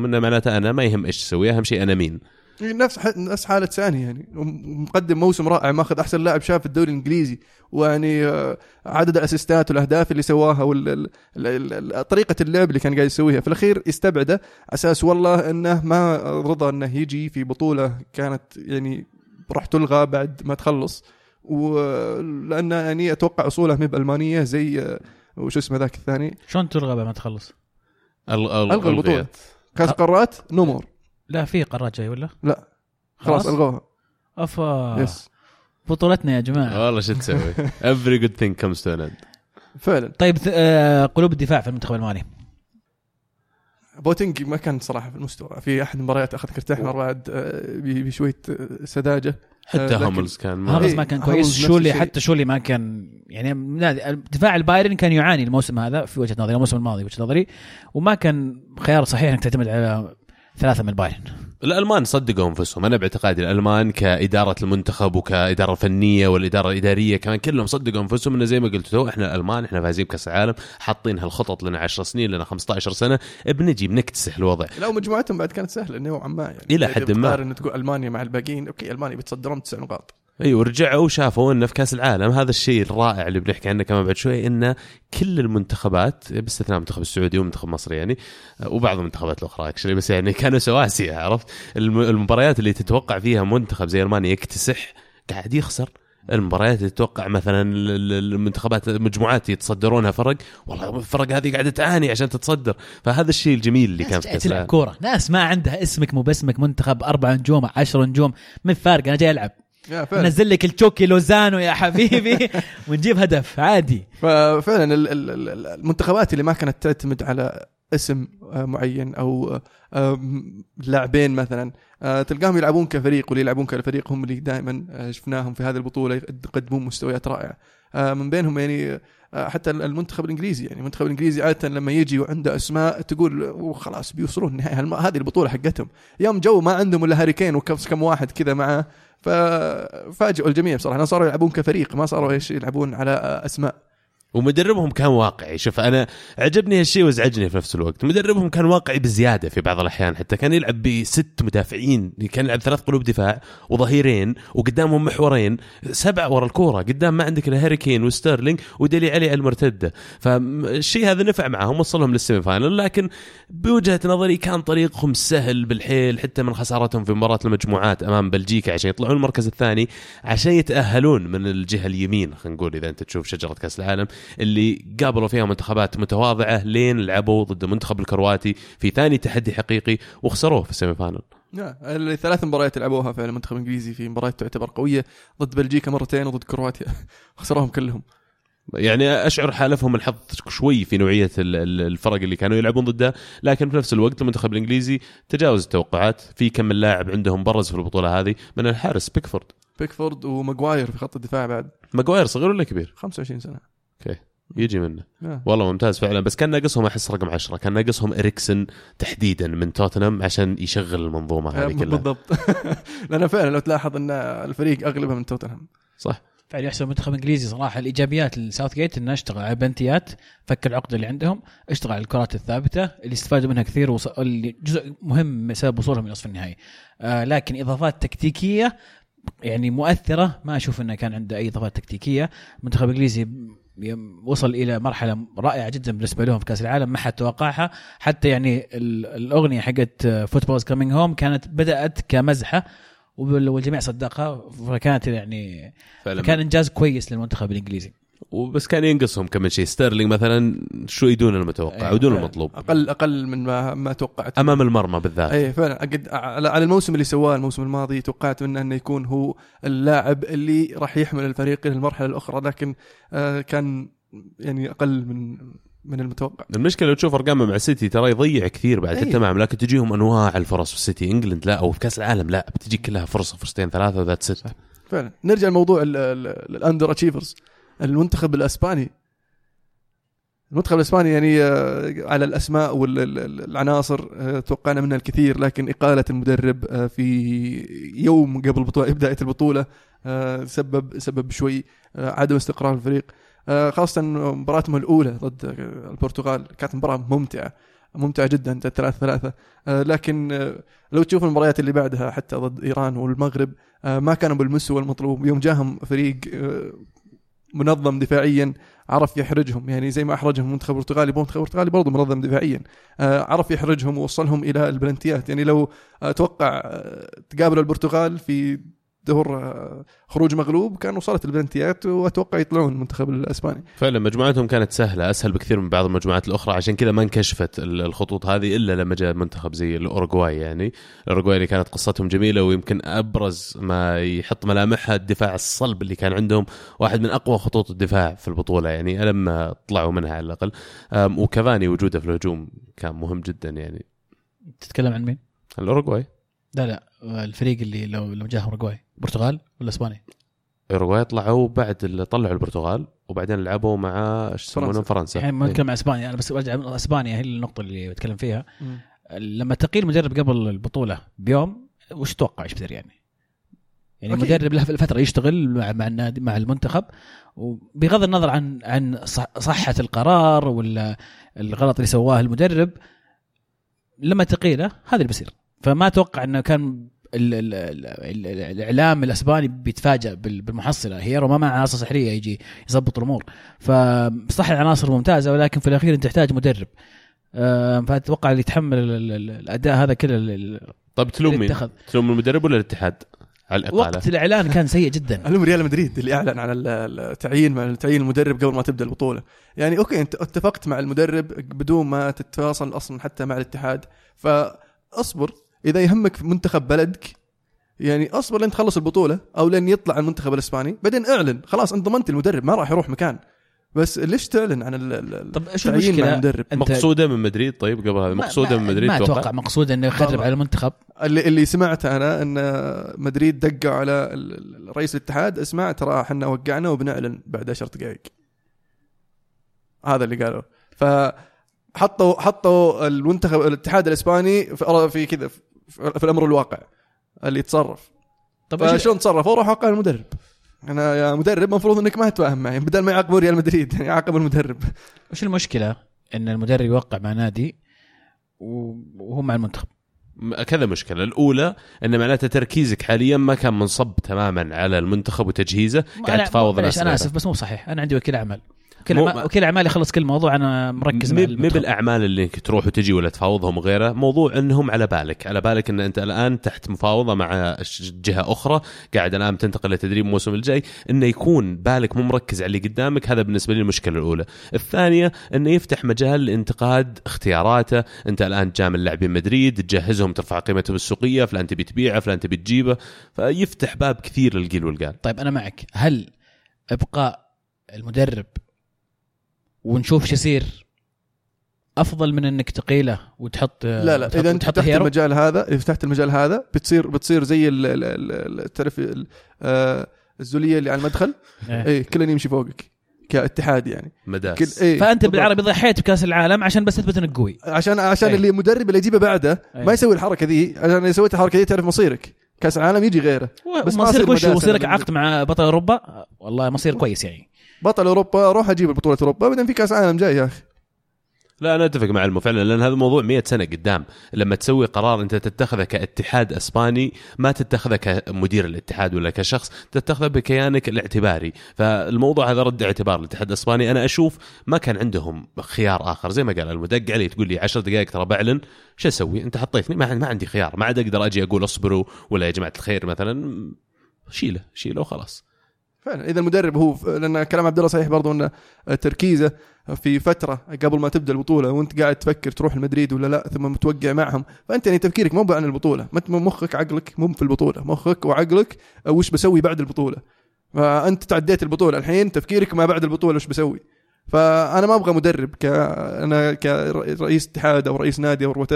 انفسهم انه معناته أنا ما يهم إيش تسوي أهم شيء أنا مين. نفس نفس حالة ساني يعني. مقدم موسم رائع ماخذ أحسن لاعب شاب في الدوري الإنجليزي ويعني آه، عدد الاسيستات والأهداف اللي سواها وطريقه اللعب اللي كان قاعد يسويها. في الأخير يستبعده على أساس والله إنه ما رضى إنه يجي في بطولة كانت يعني راح تلغى بعد ما تخلص. ولأنه يعني أتوقع أصوله ما بألمانية زي آه، وش اسمه ذاك الثاني؟ شلون تلغى بعد ما تخلص؟ ال- ال- ألغى البطولة. كاس قارات؟ نمر لا في قارات جاي ولا؟ لا. خلاص؟ ألغوها. أفا. Yes بطولتنا يا جماعة. والله شو تسوي؟ [LAUGHS] Every good thing comes to an end. فعلا. طيب آه، قلوب الدفاع في المنتخب الألماني. بواتينج ما كان صراحة في المستوى. في أحد المباريات أخذ كرت احمر بعد آه، ب- بشوية آه، سذاجة. حتى آه، هاملز كان ما هاملز إيه، ما كان كويس زولي. حتى زولي ما كان يعني دفاع البايرن كان يعاني الموسم هذا في وجهة نظري الموسم الماضي وجهة نظري وما كان خيار صحيح إنك تعتمد على ثلاثة من البايرن الألمان صدقوا أنفسهم. أنا باعتقادي الألمان كإدارة المنتخب وكإدارة فنيه والإدارة الإدارية كمان كلهم صدقوا أنفسهم. إنه زي ما قلت تو إحنا الألمان إحنا فايزين بكأس العالم حاطين هالخطط لنا 10 سنين لنا 15 سنة. بنجي بنكتسح الوضع. لا ومجموعتهم بعد كانت سهلة نوعا ما يعني. إلى إذا حد ما. بتقارن تقول ألمانيا مع الباقيين okay ألمانيا بتصدرهم تسع نقاط. اي ورجعوا وشافوا إنه في كأس العالم. هذا الشيء الرائع اللي بنحكي عنه كمان بعد شوي إنه كل المنتخبات باستثناء المنتخب السعودي والمنتخب المصري يعني وبعض المنتخبات الأخرى actually بس يعني كانوا سواسية عرفت؟ الم- المباريات اللي تتوقع فيها منتخب زي ألمانيا يكتسح قاعد يخسر. المباريات اللي تتوقع مثلا ال- ال- المنتخبات المجموعات يتصدرونها فرق والله الفرق هذه قاعدة تعاني عشان تتصدر. فهذا الشيء الجميل اللي كان في كأس تلعب كورة. ناس ما عندها اسمك مو باسمك منتخب أربع نجوم عشر نجوم من فارق؟ أنا جاي ألعب. يا فعلا نزل لك التشوكي لوزانو يا حبيبي. [LAUGHS] ونجيب هدف. عادي. ففعلا ال- ال- ال- المنتخبات اللي ما كانت تعتمد على اسم آه، معين أو آه، لاعبين مثلا آه، تلقاهم يلعبون كفريق واللي يلعبون كفريق هم اللي دائما شفناهم في هذه البطولة يقدمون مستويات رائعة. من بينهم يعني حتى المنتخب الإنجليزي يعني المنتخب الإنجليزي عادة لما يجي وعنده أسماء تقول وخلاص بيوصلون النهائي هذه البطولة حقتهم. يوم جو ما عندهم إلا هاري كين وكم كم واحد كذا معه ففاجئوا الجميع بصراحة. صاروا يلعبون كفريق ما صاروا إيش يلعبون على أسماء. ومدربهم كان واقعي. شوف أنا عجبني هالشيء وازعجني في نفس الوقت. مدربهم كان واقعي بزيادة في بعض الأحيان. حتى كان يلعب بست مدافعين كان يلعب ثلاث قلوب دفاع وظهيرين وقدامهم محورين سبعة ورا الكورة. قدام ما عندك إلا هاري كين وستيرلينج وديلي علي المرتدة. فالشيء هذا نفع معهم وصلهم لل semi-final لكن بوجهة نظري كان طريقهم سهل بالحيل حتى من خسارتهم في مباراة المجموعات أمام بلجيكا عشان يطلعون المركز الثاني عشان يتأهلون من الجهة اليمين خلينا نقول إذا أنت تشوف شجرة كأس العالم. اللي قابلوا فيها منتخبات متواضعة لين لعبوا ضد المنتخب الكرواتي في ثاني تحدي حقيقي وخسروه في ال semi-final لا الثلاث مباريات لعبوها فعلا المنتخب الانجليزي في مباريات تعتبر قوية ضد بلجيكا مرتين وضد كرواتيا. [LAUGHS] خسروهم كلهم. يعني أشعر حالفهم الحظ شوي في نوعية ال- ال- الفرق اللي كانوا يلعبون ضدها لكن في نفس الوقت المنتخب الإنجليزي تجاوز التوقعات في كم من لاعب عندهم برز في البطولة هذه من الحارس بيكفورد. بيكفورد وماجواير في خط الدفاع بعد. ماجواير صغير ولا كبير؟ 25 سنة. يجي منه. آه. والله ممتاز فعلا. بس كان ناقصهم أحس رقم 10 كان ناقصهم إريكسن تحديدا من توتنهام عشان يشغل المنظومة هذه كلها. بالضبط. [LAUGHS] لأن فعلا لو تلاحظ إن الفريق اغلبها من توتنهام. صح. فعلا يحسب منتخب إنجليزي صراحة. الإيجابيات لساوث جيت إنه اشتغل على بنتيات. فك العقده اللي عندهم. اشتغل على الكرات الثابتة اللي استفادوا منها كثير وص... اللي جزء مهم سبب وصولهم لنصف النهائي. آه لكن إضافات تكتيكية يعني مؤثرة. ما أشوف إنه كان عنده أي إضافات تكتيكية. المنتخب الانجليزي وصل إلى مرحلة رائعة جدا بالنسبة لهم في كأس العالم ما حد توقعها. حتى يعني ال- الأغنية حقت football's coming home كانت بدأت كمزحة والجميع صدقها فكانت يعني فعلا كان إنجاز كويس للمنتخب الإنجليزي. وبس كان ينقصهم كمان شيء. ستيرلينج مثلا شوي دون المتوقع أيوة، ودون فعلا. المطلوب. أقل أقل من ما ما توقعت. أمام المرمى بالذات. اي فعلا. قد على الموسم اللي سواه الموسم الماضي توقعت منه إنه يكون هو اللاعب اللي راح يحمل الفريق إلى المرحلة الأخرى لكن آه كان يعني أقل من من المتوقع. المشكلة لو تشوف أرقامه مع السيتي ترى يضيع كثير بعد أي. التمام لكن تجيهم أنواع الفرص في السيتي. England لا أو في كأس العالم لا بتجيك كلها فرصة فرصتين ثلاثة وذات ست فعلا. نرجع لموضوع ال underachievers المنتخب الإسباني. المنتخب الإسباني يعني آه، على الأسماء والعناصر آه، توقعنا منها الكثير لكن إقالة المدرب آه، في يوم قبل بطولة بدايه البطولة سبب سبب شوي عدم استقرار الفريق. خاصة مباراتهم الأولى ضد البرتغال كانت مباراة ممتعة ممتعة جدا ثلاثة. ثلاثة لكن لو تشوف المباريات اللي بعدها حتى ضد إيران والمغرب ما كانوا بالمستوى المطلوب. يوم جاهم فريق منظم دفاعيا عرف يحرجهم. يعني زي ما أحرجهم المنتخب البرتغالي المنتخب البرتغالي برضه منظم دفاعيا. آه، عرف يحرجهم ووصلهم إلى البلنتيات. يعني لو أتوقع آه، تقابلوا البرتغال في دور آه، خروج مغلوب كان وصلت البلنتيات وأتوقع يطلعون المنتخب الإسباني. فعلا مجموعتهم كانت سهلة أسهل بكثير من بعض المجموعات الأخرى عشان كذا ما انكشفت ال- الخطوط هذه إلا لما جاء منتخب زي الأوروغواي يعني. الأوروغواي اللي كانت قصتهم جميلة ويمكن أبرز ما يحط ملامحها الدفاع الصلب اللي كان عندهم واحد من أقوى خطوط الدفاع في البطولة يعني لما طلعوا منها على الأقل. أم، وكافاني وجوده في الهجوم كان مهم جدا يعني. تتكلم عن مين؟ الأوروغواي. لا لا. الفريق اللي لو لو جاهم أوروغواي برتغال ولا إسبانيا؟ الاوروغواي طلعوا بعد اللي طلعوا البرتغال وبعدين لعبوا مع إيش يسمونه فرنسا. الحين ما. نتكلم عن إسبانيا أنا بس برجع إسبانيا هي النقطة اللي بتكلم فيها لما تقيل مدرب قبل البطولة بيوم وش تتوقع إيش بيصير يعني؟ يعني أكيد. المدرب له فترة يشتغل مع مع النادي مع المنتخب وبغض النظر عن عن صح- صحة القرار ولا الغلط اللي سواه المدرب لما تقيله هذا اللي بيصير فما أتوقع إنه كان ال ال ال ال الإعلام الأسباني بيتفاجئ بال- بالمحصلة. هيرو ما معه عناصر سحرية يجي يظبط الأمور. فصح العناصر ممتازة ولكن في الأخير انت تحتاج مدرب. فأتوقع اللي يتحمل ال- ال- الأداء هذا كله ال- ال- طيب تلوم مين؟ تلوم المدرب ولا الاتحاد؟ على الإقالة. وقت الإعلان كان سيء جدا. [LAUGHS] المهم ريال مدريد اللي أعلن عن ال- التعيين مع تعيين المدرب قبل ما تبدأ البطولة. يعني okay أنت اتفقت مع المدرب بدون ما تتواصل أصلا حتى مع الاتحاد. فأصبر إذا يهمك منتخب بلدك يعني أصبر لين تخلص البطولة أو لين يطلع المنتخب الإسباني بعدين اعلن خلاص أنت ضمنت المدرب ما راح يروح مكان. بس ليش تعلن عن ال- ال- طب إيش المشكلة؟ المدرب؟ مقصودة من مدريد؟ طيب قبل هذا ما- مقصودة ما- من مدريد ما توقع؟ أتوقع مقصود إنه يخرب. على المنتخب. اللي اللي سمعته أنا إن مدريد دقوا على ال- ال- رئيس الاتحاد اسمع ترى إحنا وقعنا وبنعلن بعد 10 دقائق. هذا اللي قالوا فحطوا حطوا المنتخب الاتحاد الإسباني في في كذا في, في الأمر الواقع اللي يتصرف. طب إيش فشلون تصرفوا راحوا عاقبوا المدرب. أنا يا مدرب المفروض إنك ما تتفاهم معي بدل ما يعاقبوا ريال مدريد يعني يعاقبوا المدرب. [LAUGHS] وش المشكلة؟ إن المدرب يوقع مع نادي وهو مع المنتخب. كذا مشكلة. الأولى إن معناته تركيزك حاليا ما كان منصب تماما على المنتخب وتجهيزه قاعد تفاوض ناس أنا. آسف بس مو صحيح. أنا عندي وكيل أعمال. وكيل مو- أعمال- وكيل اعمال يخلص كل موضوع أنا مركز مع مي. بالاعمال اللي تروح وتجي ولا تفاوضهم وغيره موضوع إنهم على بالك. على بالك إن أنت الآن تحت مفاوضة مع جهة أخرى قاعد الآن تنتقل لتدريب الموسم الجاي إنه يكون بالك مو مركز على اللي قدامك هذا بالنسبة لي المشكلة الأولى. الثانية إنه يفتح مجال لانتقاد اختياراته. أنت الآن جاء من لاعبين مدريد تجهزهم ترفع قيمته بالسوقيه فلان تبي تبيعه فلان تبي تجيبه فيفتح باب كثير للقيل والقال. طيب أنا معك. هل إبقاء المدرب ونشوف شو يصير. أفضل من إنك تقيله وتحط لا لا وتحط- إذا أنت فتحت هيرو المجال هذا إذا فتحت المجال هذا بتصير بتصير زي ال- ال- ال- ال- تعرف ال- آه، الزولية اللي على المدخل؟ [LAUGHS] إيه. اي كلنا يمشي فوقك كاتحاد يعني. كل مداس إيه فأنت بالضبط. بالعربي ضحيت بكأس العالم عشان بس تثبت إنك قوي. عشان عشان إيه. اللي المدرب اللي يجيبه بعده إيه. ما يسوي الحركة ذي عشان إذا سويت الحركة ذي تعرف مصيرك. كأس العالم يجي غيره. بس مصيرك وش؟ مصيرك عقد مع بطل أوروبا؟ والله مصير كويس يعني. بطل أوروبا روح أجيب بطوله أوروبا بعدين في كأس عالم جاي يا أخي. لا أنا أتفق مع المو فعلا لأن هذا موضوع 100 سنة قدام. لما تسوي قرار أنت تتخذه كاتحاد إسباني ما تتخذه كمدير الاتحاد ولا كشخص تتخذه بكيانك الاعتباري. فالموضوع هذا رد اعتبار الاتحاد الإسباني. أنا أشوف ما كان عندهم خيار آخر. زي ما قال المدق علي تقول لي 10 دقائق ترى بعلن. شو أسوي؟ أنت حطيتني؟ ما, ما عندي خيار. ما عاد أقدر أجي أقول اصبروا ولا يا جماعة الخير مثلا. شيله شيله وخلاص. فعلا. إذا المدرب هو لأن كلام عبد الله صحيح برضو انه تركيزه في فترة قبل ما تبدأ البطولة وأنت قاعد تفكر تروح المدريد ولا لا ثم متوقع معهم. فأنت يعني تفكيرك مو عن البطولة. ما مخك عقلك مو في البطولة. مخك وعقلك وش بسوي بعد البطولة. فأنت تعديت البطولة. الحين تفكيرك ما بعد البطولة وش بسوي. فأنا ما أبغى مدرب ك أنا كرئيس اتحاد أو رئيس نادي أو what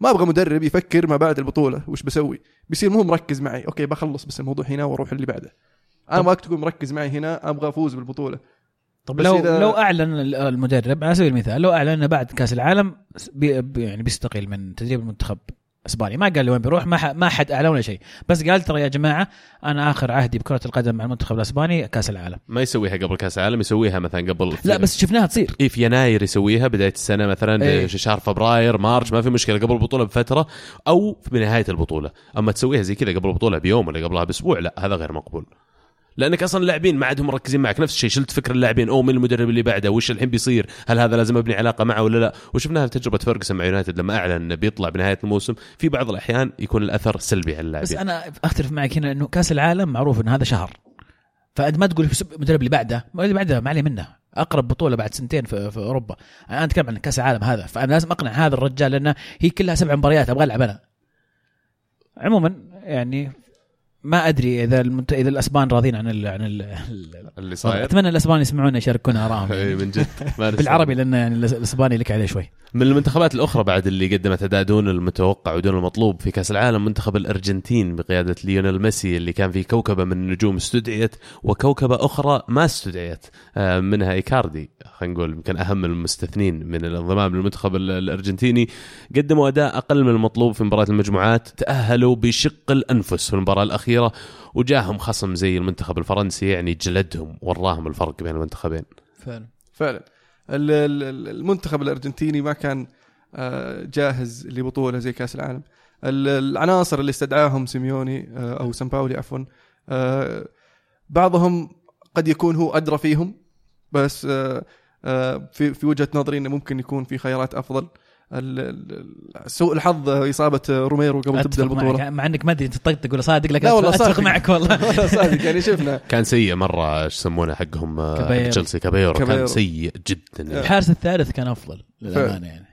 ما أبغى مدرب يفكر ما بعد البطولة وش بسوي. بيصير مو مركز معي. Okay بخلص بس الموضوع هنا وأروح اللي بعده. أنا ابغاك تكون مركز معي هنا أبغى أفوز بالبطولة. طب لو إذا- لو أعلن المدرب على سبيل المثال لو أعلن إنه بعد كأس العالم بي بي- يعني بيستقيل من تدريب المنتخب إسبانيا. ما قال لي وين بيروح ما ح- ما حد أعلن ولا شيء. بس قال ترى يا جماعة أنا آخر عهدي بكرة القدم مع المنتخب الإسباني كأس العالم. ما يسويها قبل كأس العالم يسويها مثلا قبل لا بس شفناها تصير. اي في يناير يسويها بداية السنة مثلا إيه. في شهر فبراير March ما في مشكلة قبل البطولة بفترة أو في بنهايه البطولة. أما تسويها زي كذا قبل البطولة بيوم ولا قبلها بأسبوع لا هذا غير مقبول. لأنك أصلا اللاعبين ما عندهم مركزين معك. نفس الشيء شلت فكر اللاعبين أو من المدرب اللي بعده وش الحين بيصير؟ هل هذا لازم أبني علاقة معه ولا لا؟ وشفناها تجربة فيرجسون مع يونايتد لما أعلن إنه بيطلع بنهاية الموسم. في بعض الأحيان يكون الأثر سلبي على بس اللاعبين أنا أختلف معك هنا إنه كأس العالم معروف إن هذا شهر. فأنت ما تقول المدرب اللي بعده. اللي بعده ما عليه منه. أقرب بطولة بعد سنتين في, في أوروبا. أنا أتكلم عن كأس العالم هذا. فأنا لازم أقنع هذا الرجال لأنه هي كلها سبع مباريات أبغى ألعب أنا. عموما يعني ما أدري إذا المنت... إذا الأسبان راضين عن ال... عن ال... ال- اللي صاير. أتمنى الأسبان يسمعونا يشاركونا آرائهم. يعني. من جد. [LAUGHS] بالعربي لأن يعني الأسباني لك عليه شوي. من المنتخبات الأخرى بعد اللي قدمت أداء دون المتوقع ودون المطلوب في كأس العالم منتخب الأرجنتين بقيادة ليونيل ميسي اللي كان في كوكبة من النجوم استدعيت وكوكبة أخرى ما استدعيت. آه، منها إيكاردي خلينا نقول يمكن أهم المستثنين من الانضمام للمنتخب ال- الأرجنتيني. قدموا أداء أقل من المطلوب في مباراة المجموعات تأهلوا بشق الأنفس في المباراة الأخيرة. وجاهم خصم زي المنتخب الفرنسي يعني جلدهم وراهم الفرق بين المنتخبين. فعلا. فعلا. ال- ال- ال- المنتخب الأرجنتيني ما كان آه، جاهز لبطولة زي كأس العالم. ال- العناصر اللي استدعاهم سيميوني آه، أو سامباولي عفوا آه، بعضهم قد يكون هو أدرى فيهم بس في في وجهة نظري إنه ممكن يكون في خيارات أفضل. سوء الحظ إصابة روميرو قبل تبدأ البطولة. مع إنك ما أدري تطقطق ولا صادق لك لا والله أتفق صادق. معك والله. [LAUGHS] والله صادق. يعني شفنا. [LAUGHS] كان سيء مرة إيش يسمونه حقهم آه، كاباييرو. تشيلسي. كاباييرو كان. سيء جدا الحارس الثالث كان أفضل للأمانة يعني.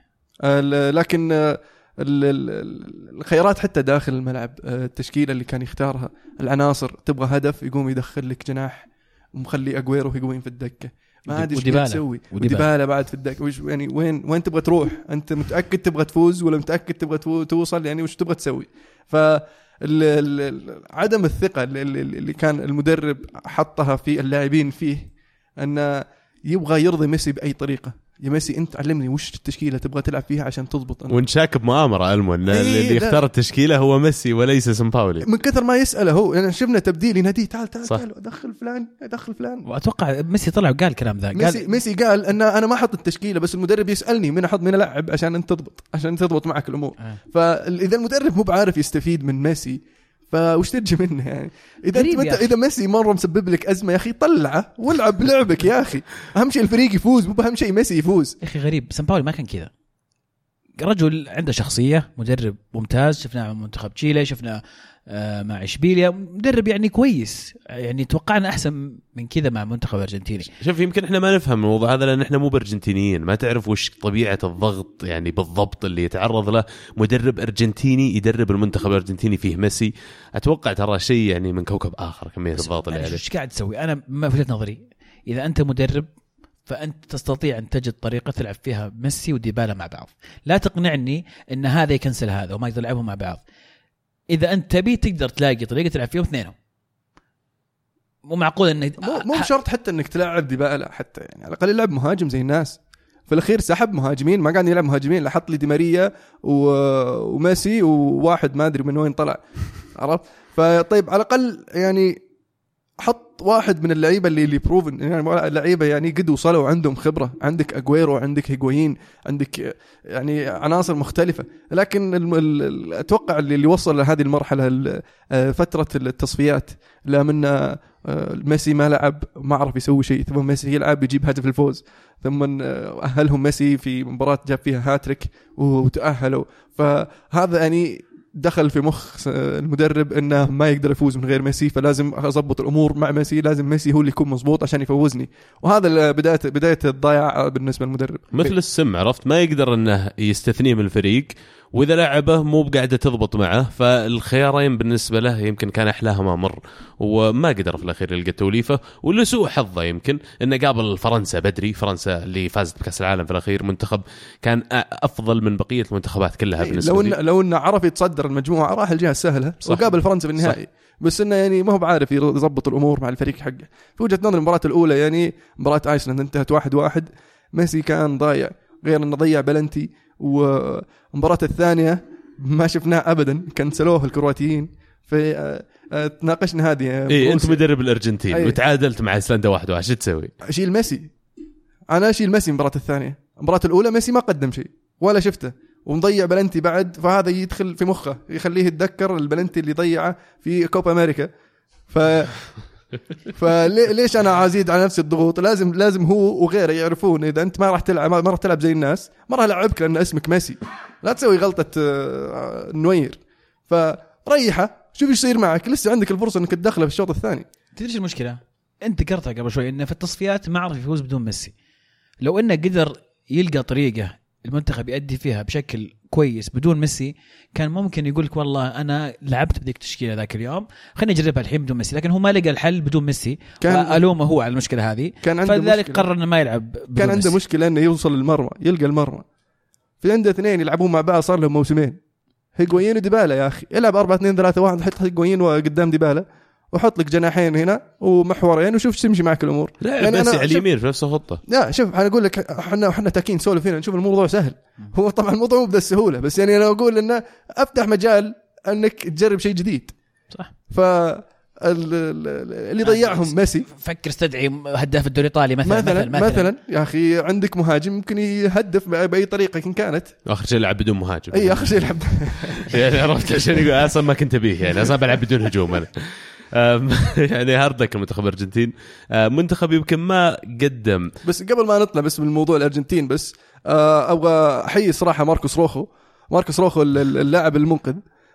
لكن آه، ال- ال- ال- الخيارات حتى داخل الملعب آه، التشكيلة اللي كان يختارها العناصر تبغى هدف يقوم يدخل لك جناح ومخلي اجويرو وهيغوين في الدكة. ما ادري إيش. تسوي وديبالا. بعد في الدكه وش يعني وين وين تبغى تروح أنت متأكد تبغى تفوز ولا متأكد تبغى تو- توصل يعني وش تبغى تسوي ف عدم الثقة اللي كان المدرب حطها في اللاعبين فيه انه يبغى يرضي ميسي بأي طريقة يا ميسي انت علمني وش التشكيلة تبغى تلعب فيها عشان تضبط أنا. ونشاك بمؤامرة المو ان إيه، اللي لا. يختار التشكيلة هو ميسي وليس سمباولي من كثر ما يسأله هو يعني شفنا تبديل يناديه تعال تعال صح. تعال دخل فلان دخل فلان وأتوقع ميسي طلع وقال الكلام ذا ميسي قال ميسي قال إن أنا ما أحط التشكيلة بس المدرب يسألني مين أحط مين العب عشان أنت تضبط عشان تضبط معك الأمور آه. فاذا المدرب مو بعارف يستفيد من ميسي فوش ترجي منه يعني؟ إذا أنت أخي. إذا ميسي مرة مسبب لك أزمة يا أخي طلعه والعب بلعبك يا أخي. أهم شيء الفريق يفوز مو أهم شيء ميسي يفوز. يا أخي غريب سامباولي ما كان كذا. رجل عنده شخصية مدرب ممتاز شفناه مع منتخب تشيلي شفناه آه، مع إشبيليا. مدرب يعني كويس. يعني توقعنا أحسن من كذا مع منتخب أرجنتيني. شوف يمكن إحنا ما نفهم الموضوع هذا لأن إحنا مو بأرجنتينيين. ما تعرف وش طبيعة الضغط يعني بالضبط اللي يتعرض له. مدرب أرجنتيني يدرب المنتخب الأرجنتيني فيه ميسي. أتوقع ترى شيء يعني من كوكب آخر كميه الضغط اللي عليه إيش قاعد تسوي؟ أنا ما في وجهة نظري إذا أنت مدرب فأنت تستطيع أن تجد طريقة تلعب فيها ميسي وديبالا مع بعض. لا تقنعني إن هذا يكنسل هذا وما يقدر يلعبهم مع بعض. إذا أنت تبي تقدر تلاقي طريقة تلعب فيهم اثنينهم. مو معقول إنه مو مو بشرط حتى إنك تلعب ديبالا حتى يعني على الأقل يلعب مهاجم زي الناس. في الأخير سحب مهاجمين ما قاعد يلعب مهاجمين حط لي دي ماريا و... وميسي وواحد ما أدري من وين طلع. عرفت؟ فطيب على الأقل يعني حط واحد من اللعيبة اللي اللي proven يعني اللعيبه يعني قد وصلوا عندهم خبرة عندك اجويرو عندك هيغوين عندك يعني عناصر مختلفة. لكن ال- ال- ال- أتوقع اللي اللي وصل لهذه المرحلة ال- آه، فترة التصفيات لا من آه، ميسي ما لعب ما عرف يسوي شيء ثم ميسي يلعب يجيب هدف الفوز. ثم آه، أهلهم ميسي في مباراة جاب فيها هاتريك وتأهلوا. فهذا يعني دخل في مخ المدرب إنه ما يقدر يفوز من غير ميسي فلازم اضبط الأمور مع ميسي لازم ميسي هو اللي يكون مضبوط عشان يفوزني. وهذا بدايه بداية الضياع بالنسبة للمدرب. مثل السم عرفت؟ ما يقدر إنه يستثنيه من الفريق. وإذا لعبه مو بقاعدة تضبط معه فالخيارين بالنسبة له يمكن كان احلاها ما مر وما قدر في الأخير يلقى توليفة ولسوء حظه يمكن إنه قابل فرنسا بدري فرنسا اللي فازت بكأس العالم في الأخير منتخب كان أفضل من بقية المنتخبات كلها بالنسبة لو انه لو إنه عرف يتصدر المجموعة راح الجهة السهلة صح. وقابل فرنسا في النهائي بس إنه يعني ما هو بعارف يضبط الأمور مع الفريق حقه. في وجهة نظري المباراة الأولى يعني مباراة آيسلند انتهت واحد واحد. ميسي كان ضايع غير إنه ضيع بلنتي والمباراة الثانية ما شفناه ابدا كنسلوه الكرواتيين في آه، آه، تناقشنا هذه آه، اي أنت. مدرب الأرجنتين أي. وتعادلت مع إيسلندا واحد واحد شو تسوي؟ أشيل ميسي أنا أشيل ميسي المباراة الثانية المباراة الأولى ميسي ما قدم شيء ولا شفته ومضيع بلنتي بعد فهذا يدخل في مخه يخليه يتذكر البلنتي اللي ضيعه في كوبا أمريكا ف فليش أنا أزيد على نفسي الضغوط؟ لازم لازم هو وغيره يعرفون إذا أنت ما راح تلعب ما راح تلعب زي الناس ما راح ألعبك لأن اسمك ميسي. لا تسوي غلطة آه، نوير. فريحة شوف إيش يصير معك. لسه عندك الفرصة إنك تدخله في الشوط الثاني. تدري إيش المشكلة؟ أنت ذكرتها قبل شوي إنه في التصفيات ما عرف يفوز بدون ميسي. لو إنه قدر يلقى طريقة المنتخب يؤدي فيها بشكل كويس بدون ميسي كان ممكن يقول لك والله أنا لعبت بذيك التشكيلة ذاك اليوم خليني أجربها الحين بدون ميسي لكن هو ما لقى الحل بدون ميسي كان- الومه هو على المشكلة هذه كان عنده فلذلك مشكلة. قرر إنه ما يلعب بدون كان عنده ميسي. مشكلة إنه يوصل للمرمى يلقى المرمى في عنده اثنين يلعبون مع بعض صار لهم موسمين هيغوين وديبالا يا أخي العب 4 2 3 1 حط هيغوين قدام ديبالا وحط لك جناحين هنا ومحورين وشوف إيش تمشي معك الأمور. لا يعني ميسي أنا على اليمين في نفس الخطة. لا شوف أنا أقول لك إحنا إحنا تاكين نسولف هنا نشوف الموضوع سهل. هو طبعا الموضوع مو بذا السهولة بس يعني أنا أقول إنه أفتح مجال إنك تجرب شيء جديد. صح. ف ال- ال- اللي ضيعهم ميسي. فكر استدعي هداف الدوري الإيطالي مثلا مثلا مثلا, مثلا. يا أخي عندك مهاجم ممكن يهدف بأي طريقة إن كانت. آخر شيء لعب بدون مهاجم. إي آخر شيء يلعب. [LAUGHS] يعني عرفت عشان يقول أصلا ما كنت أبيه يعني أصلا بلعب بدون هجوم أنا. [LAUGHS] يعني hard luck المنتخب الارجنتين منتخب يمكن ما قدم. بس قبل ما نطلع بس من موضوع الأرجنتين بس آه، أبغى أحيي صراحة ماركوس روخو. ماركوس روخو ال- ال- اللاعب المنقذ.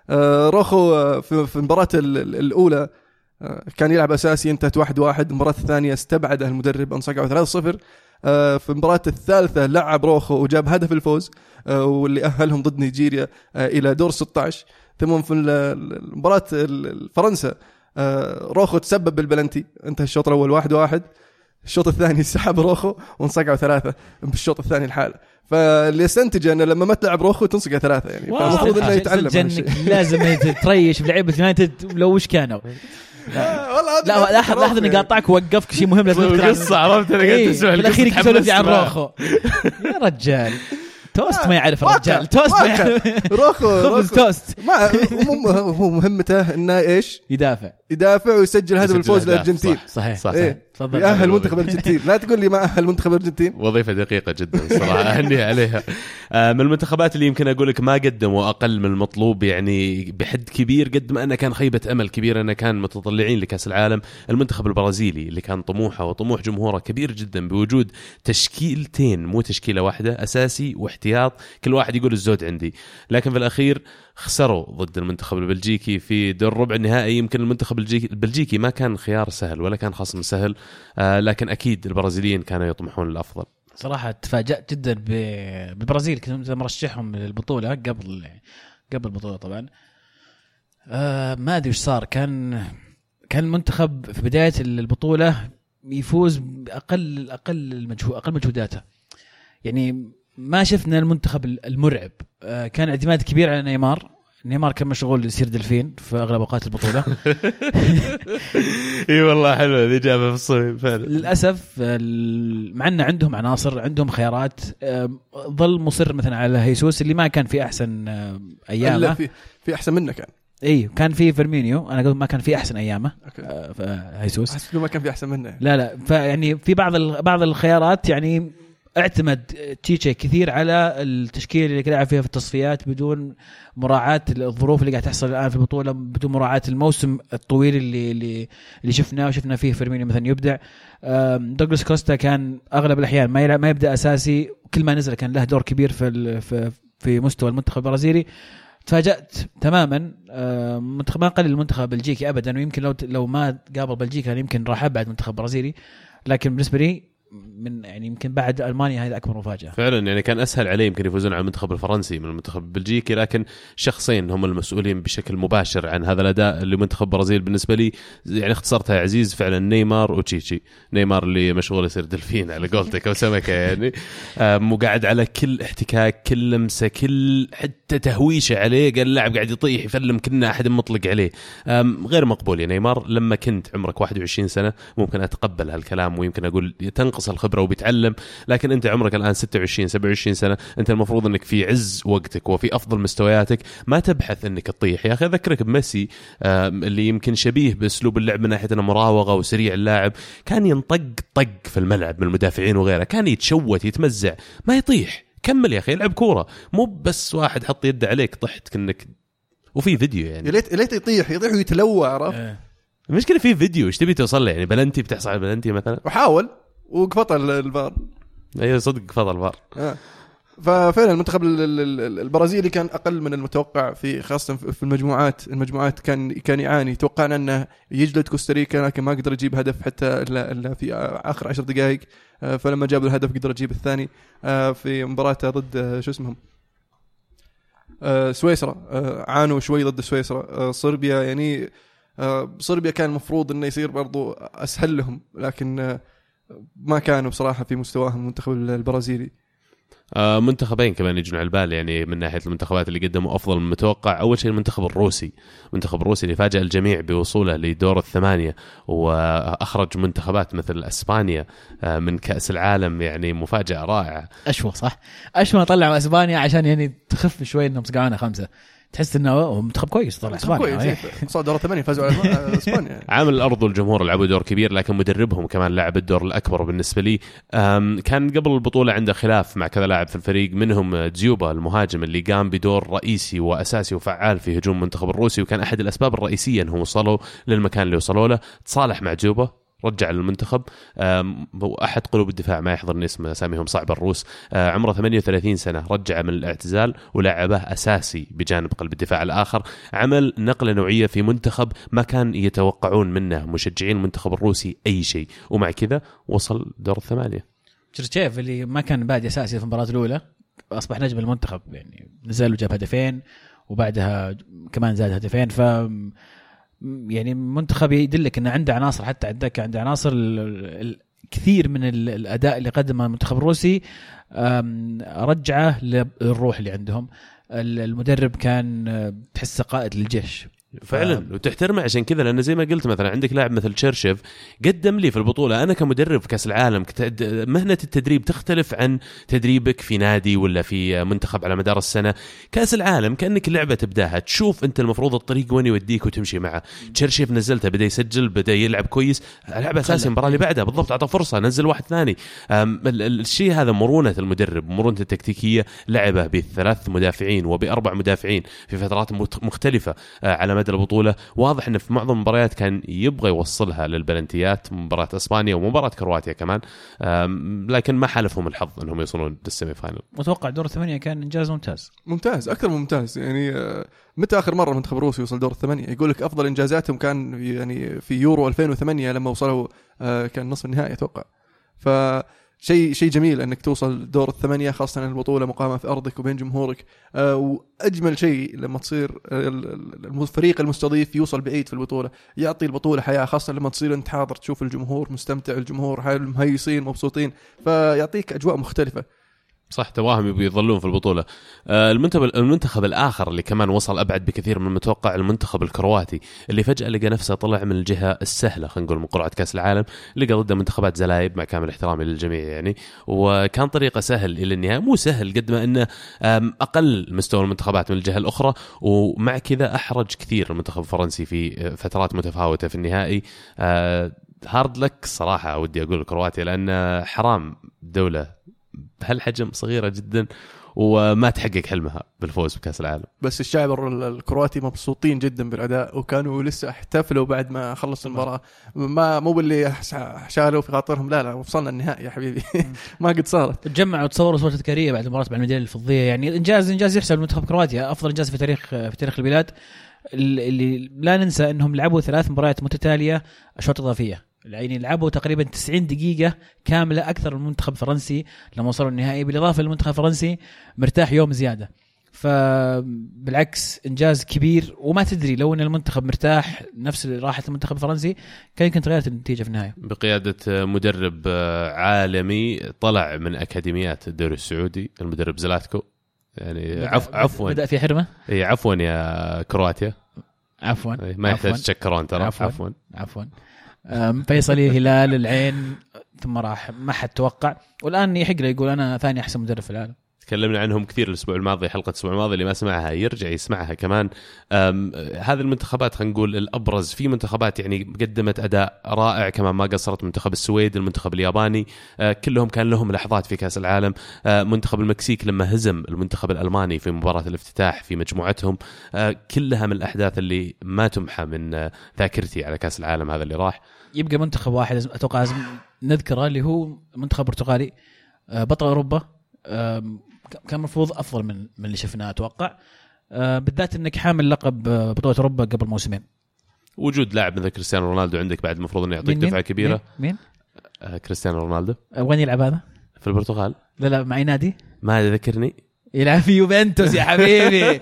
آه، روخو آه، في المباراة ال- ال- الأولى كان يلعب أساسي انتهت واحد واحد. المباراة الثانية استبعده المدرب انصقعوا 3 0 في المباراة الثالثة لعب روخو وجاب هدف الفوز واللي أهلهم ضد نيجيريا إلى دور 16 ثم في ال- فرنسا روخو تسبب بالبلنتي. انتهى الشوط الأول واحد واحد. الشوط الثاني [LAUGHS] سحب روخو وانصقعوا ثلاثة بالشوط الثاني الحالة. فاللي استنتج إنه لما ما تلعب روخو تنصقع ثلاثة يعني. فالمفروض إنه يتعلم لازم تريش بلعيبه يونايتد لو وش كانوا. [LAUGHS] آه، والله لا لاحظ لاحظ إني روخو قاطعك ووقفك شيء مهم لازم [LAUGHS] تذكر. قصة عرفت أنا قاعد إيه، اسمع في الأخير لي عن. روخو. يا رجال. توست ما يعرف الرجال. توست ما. يعرف. روخو خبز توست. ما هو مهمته إنه إيش؟ يدافع. يدافع ويسجل هدف الفوز للأرجنتين. صح. صحيح. صح إيه تفضل. يأهل منتخب [LAUGHS] الارجنتين لا تقول لي ما أهل منتخب الارجنتين وظيفة دقيقة جدا صراحة. [LAUGHS] أهني عليها. آه، من المنتخبات اللي يمكن أقول لك ما قدموا أقل من المطلوب يعني بحد كبير قد ما انه كان خيبة أمل كبيره انه كان متطلعين لكأس العالم. المنتخب البرازيلي اللي كان طموحه وطموح جمهوره كبير جدا بوجود تشكيلتين مو تشكيلة واحدة أساسي واحتياط. كل واحد يقول الزود عندي. لكن في الأخير خسروا ضد المنتخب البلجيكي في دور ربع النهائي. يمكن المنتخب البلجيكي, البلجيكي ما كان خيار سهل ولا كان خصم سهل. لكن أكيد البرازيليين كانوا يطمحون للأفضل. صراحة تفاجأت جدا بالبرازيل. كنت مرشحهم للبطولة قبل قبل البطولة طبعا. آه ما أدري وش صار. كان كان المنتخب في بداية البطولة يفوز باقل أقل المجهود أقل مجهوداته. يعني ما شفنا المنتخب المرعب. آه، كان اعتماد كبير على نيمار. نيمار كان مشغول يصير دلفين في أغلب أوقات البطولة. [LAUGHS] إي والله حلوة الاجابه في الصميم فعلا. للأسف مع ان عندهم عناصر عندهم خيارات ظل مصر مثلا على هيسوس اللي ما كان في أحسن أيامه. في في أحسن منه كان. إي كان في فيرمينيو أنا قلت ما كان في أحسن أيامه okay. آه، هيسوس. أحس إنه ما كان في أحسن منه. لا لا فيعني في بعض بعض الخيارات يعني اعتمد تشيتشي كثير على التشكيله اللي قاعد فيها في التصفيات بدون مراعاة الظروف اللي قاعد تحصل الآن في البطولة بدون مراعاة الموسم الطويل اللي اللي اللي شفناه وشفنا فيه فيرمينيو مثلا يبدع. دوغلاس كوستا كان أغلب الأحيان ما يلعب ما يبدأ أساسي كل ما نزل كان له دور كبير في في مستوى المنتخب البرازيلي. تفاجأت تماما منتخب ما قلل المنتخب البلجيكي ابدا ويمكن لو لو ما قابل بلجيكا يمكن راح ابعد منتخب برازيلي. لكن بالنسبة لي من يعني يمكن بعد ألمانيا هذه أكبر مفاجأة. فعلا يعني كان أسهل عليه يمكن يفوزون على المنتخب الفرنسي من المنتخب البلجيكي لكن شخصين هم المسؤولين بشكل مباشر عن هذا الأداء اللي منتخب البرازيل بالنسبة لي يعني اختصرتها يا عزيز فعلا نيمار وتشيتشي. نيمار اللي مشغول يصير دلفين على قولتك أو سمكة يعني. [LAUGHS] وقاعد على كل احتكاك كل لمسة كل حتى تهويشة عليه. قال اللاعب قاعد يطيح يفلم كنا أحد مطلق عليه. غير مقبول يا نيمار. لما كنت عمرك 21 سنة ممكن أتقبل هالكلام ويمكن أقول تنقص الخبرة وبيتعلم لكن أنت عمرك الآن 26 27 سنة أنت المفروض أنك في عز وقتك وفي أفضل مستوياتك ما تبحث أنك تطيح. يا أخي أذكرك بميسي اللي يمكن شبيه بأسلوب اللعب من ناحية إنه مراوغة وسريع اللاعب كان ينطق طق في الملعب من المدافعين وغيره كان يتشوت يتمزع ما يطيح. كمل يا أخي العب كورة. مو بس واحد حط يده عليك طحت كأنك وفي فيديو يا يعني ليت يا ليت يطيح يطيح ويتلوى عرفت؟ آه. المشكلة في فيديو إيش تبي توصل له يعني؟ بلنتي بتحصل على بلنتي مثلا؟ وحاول. وقفط ال- الفار. أيوه صدق فضل فار آه. ففعلا المنتخب ال- ال- ال- البرازيلي كان أقل من المتوقع في خاصة في المجموعات. المجموعات كان كان يعاني. توقعنا أنه يجلد كوستاريكا لكن ما قدر يجيب هدف حتى إلا إلا في آخر عشر دقائق. آه، فلما جاب الهدف قدر يجيب الثاني آه، في مباراته ضد شو اسمهم؟ سويسرا. عانوا شوي ضد سويسرا. صربيا يعني صربيا كان المفروض إنه يصير برضو أسهل لهم لكن ما كانوا بصراحة في مستواهم المنتخب البرازيلي. آه، منتخبين كمان يجون على البال يعني من ناحية المنتخبات اللي قدموا أفضل من المتوقع أول شيء المنتخب الروسي. المنتخب الروسي اللي فاجأ الجميع بوصوله لدور الثمانية وأخرج منتخبات مثل أسبانيا آه، من كأس العالم يعني مفاجأة رائعة. اشوى صح؟ اشوى طلعوا أسبانيا عشان يعني تخف شوي إنهم صقعونا خمسة. تحس إنه منتخب كويس طلع منتخب إسبانيا كويس إيه. صار دور ثمانية فازوا على [LAUGHS] إسبانيا. عامل الأرض والجمهور لعبوا دور كبير لكن مدربهم كمان لعب الدور الأكبر بالنسبة لي. كان قبل البطولة عنده خلاف مع كذا لاعب في الفريق منهم دزيوبا المهاجم اللي قام بدور رئيسي وأساسي وفعال في هجوم المنتخب الروسي وكان أحد الأسباب الرئيسية إنهم وصلوا للمكان اللي وصلوا له. تصالح مع دزيوبا رجع للمنتخب. أم، واحد قلوب الدفاع ما يحضرني اسم أساميهم صعب الروس. أه، عمره 38 سنة رجع من الاعتزال ولعبه أساسي بجانب قلب الدفاع الآخر. عمل نقلة نوعية في منتخب ما كان يتوقعون منه مشجعين المنتخب الروسي أي شيء. ومع كذا وصل دور الثمانية. تشيرتشيف اللي ما كان بادي أساسي في المباراة الأولى أصبح نجم المنتخب يعني نزل وجاب هدفين وبعدها كمان زاد هدفين. ف يعني منتخب يدلك إنه عنده عناصر حتى عندك عنده عناصر كثير من ال- الأداء اللي قدمه المنتخب الروسي رجعه للروح اللي عندهم. ال- المدرب كان أه، تحسه قائد للجيش. فعلا. وتحترمه عشان كذا لأن زي ما قلت مثلا عندك لاعب مثل تشيرشيف قدم لي في البطولة. أنا كمدرب في كأس العالم مهنة التدريب تختلف عن تدريبك في نادي ولا في منتخب على مدار السنة. كأس العالم كأنك لعبه تبداها. تشوف أنت المفروض الطريق وين يوديك وتمشي معه. تشيرشيف نزلته بدأ يسجل بدأ يلعب كويس. لعب أساسي المباراة اللي بعدها. بالضبط أعطى فرصة نزل واحد ثاني. الشيء هذا مرونة المدرب مرونته التكتيكية. لعبه بثلاث مدافعين وبأربع مدافعين في فترات مختلفة آه، على مدى البطولة. واضح انه في معظم المباريات كان يبغى يوصلها للبلنتيات مباراة إسبانيا ومباراة كرواتيا كمان. لكن ما حالفهم الحظ إنهم يوصلون لل semi-final متوقع دور الثمانية كان إنجاز ممتاز. ممتاز أكثر من ممتاز. يعني آه، متى آخر مرة المنتخب الروسي وصل دور الثمانية؟ يقول لك أفضل إنجازاتهم كان يعني في يورو 2008 لما وصلوا آه، كان نصف النهائي أتوقع. ف شيء شيء جميل إنك توصل دور الثمانية خاصة البطولة مقامة في أرضك وبين جمهورك. آه، وأجمل شيء لما تصير ال- ال- الفريق المستضيف يوصل بعيد في البطولة يعطي البطولة حياة خاصة لما تصير أنت حاضر تشوف الجمهور مستمتع الجمهور مهيصين مبسوطين فيعطيك أجواء مختلفة. صح تواهم يبي يظلون في البطولة. آه، المنتخب المنتخب الآخر اللي كمان وصل أبعد بكثير من المتوقع المنتخب الكرواتي اللي فجأة لقى نفسه طلع من الجهة السهلة خلينا نقول من قرعة كأس العالم لقى ضده منتخبات زلايب مع كامل احترامي للجميع يعني وكان طريقة سهل إلى النهاية مو سهل قد ما إنه أقل مستوى المنتخبات من الجهة الأخرى ومع كذا أحرج كثير المنتخب الفرنسي في آه، فترات متفاوتة في النهائي. آه، هارد لك صراحة ودي أقول كرواتيا لأن حرام دولة بهالحجم صغيرة جدا وما تحقق حلمها بالفوز بكأس العالم. بس الشعب ال- الكرواتي مبسوطين جدا بالأداء وكانوا لسه احتفلوا بعد ما خلص المباراة. ما مو باللي شالوا في خاطرهم لا لا وصلنا النهائي يا حبيبي. [LAUGHS] ما قد صارت. تجمعوا وتصوروا صور تذكاريه بعد المباراه بعد الميدالية الفضية. يعني إنجاز إنجاز يحسب لمنتخب كرواتيا. أفضل إنجاز في تاريخ في تاريخ البلاد. اللي لا ننسى إنهم لعبوا ثلاث مباريات متتالية اشواط إضافية. يعني لعبوا تقريبا 90 دقيقة كاملة أكثر من المنتخب الفرنسي لما وصلوا النهائي. بالإضافة للمنتخب الفرنسي مرتاح يوم زيادة. فبالعكس إنجاز كبير. وما تدري لو أن المنتخب مرتاح نفس راحة المنتخب الفرنسي كان يمكن تغيرت النتيجة في النهاية. بقيادة آه، مدرب عالمي طلع من أكاديميات الدوري السعودي المدرب زلاتكو. يعني عف عفوا. بدأ في حرمة؟ إي عفوا يا كرواتيا. عفوا. ما يحتاج. تشكرون ترى. عفواً. عفوا. عفوا. فيصلي الهلال العين ثم راح ما حد توقع. والآن يحق له يقول أنا ثاني أحسن مدرب في العالم. تكلمنا عنهم كثير الأسبوع الماضي حلقة الأسبوع الماضي اللي ما سمعها يرجع يسمعها كمان. هذه المنتخبات خلينا نقول الأبرز في منتخبات يعني قدمت أداء رائع كمان ما قصرت منتخب السويد المنتخب الياباني أه، كلهم كان لهم لحظات في كأس العالم. أه، منتخب المكسيك لما هزم المنتخب الألماني في مباراة الافتتاح في مجموعتهم. أه، كلها من الأحداث اللي ما تمحى من ذاكرتي على كأس العالم هذا اللي راح. يبقى منتخب واحد أتوقع لازم نذكره اللي هو منتخب برتغالي. بطل أوروبا. كان المفروض أفضل من من اللي شفناه أتوقع أه، بالذات إنك حامل لقب أه، بطولة أوروبا قبل موسمين وجود لاعب مثل كريستيانو رونالدو عندك بعد المفروض إنه يعطيك؟ دفعة كبيرة مين؟ مين؟ أه، كريستيانو رونالدو وين يلعب هذا؟ في البرتغال لا لا مع أي نادي؟ ما ذكرني يلعب في يوفنتوس يا حبيبي [LAUGHS]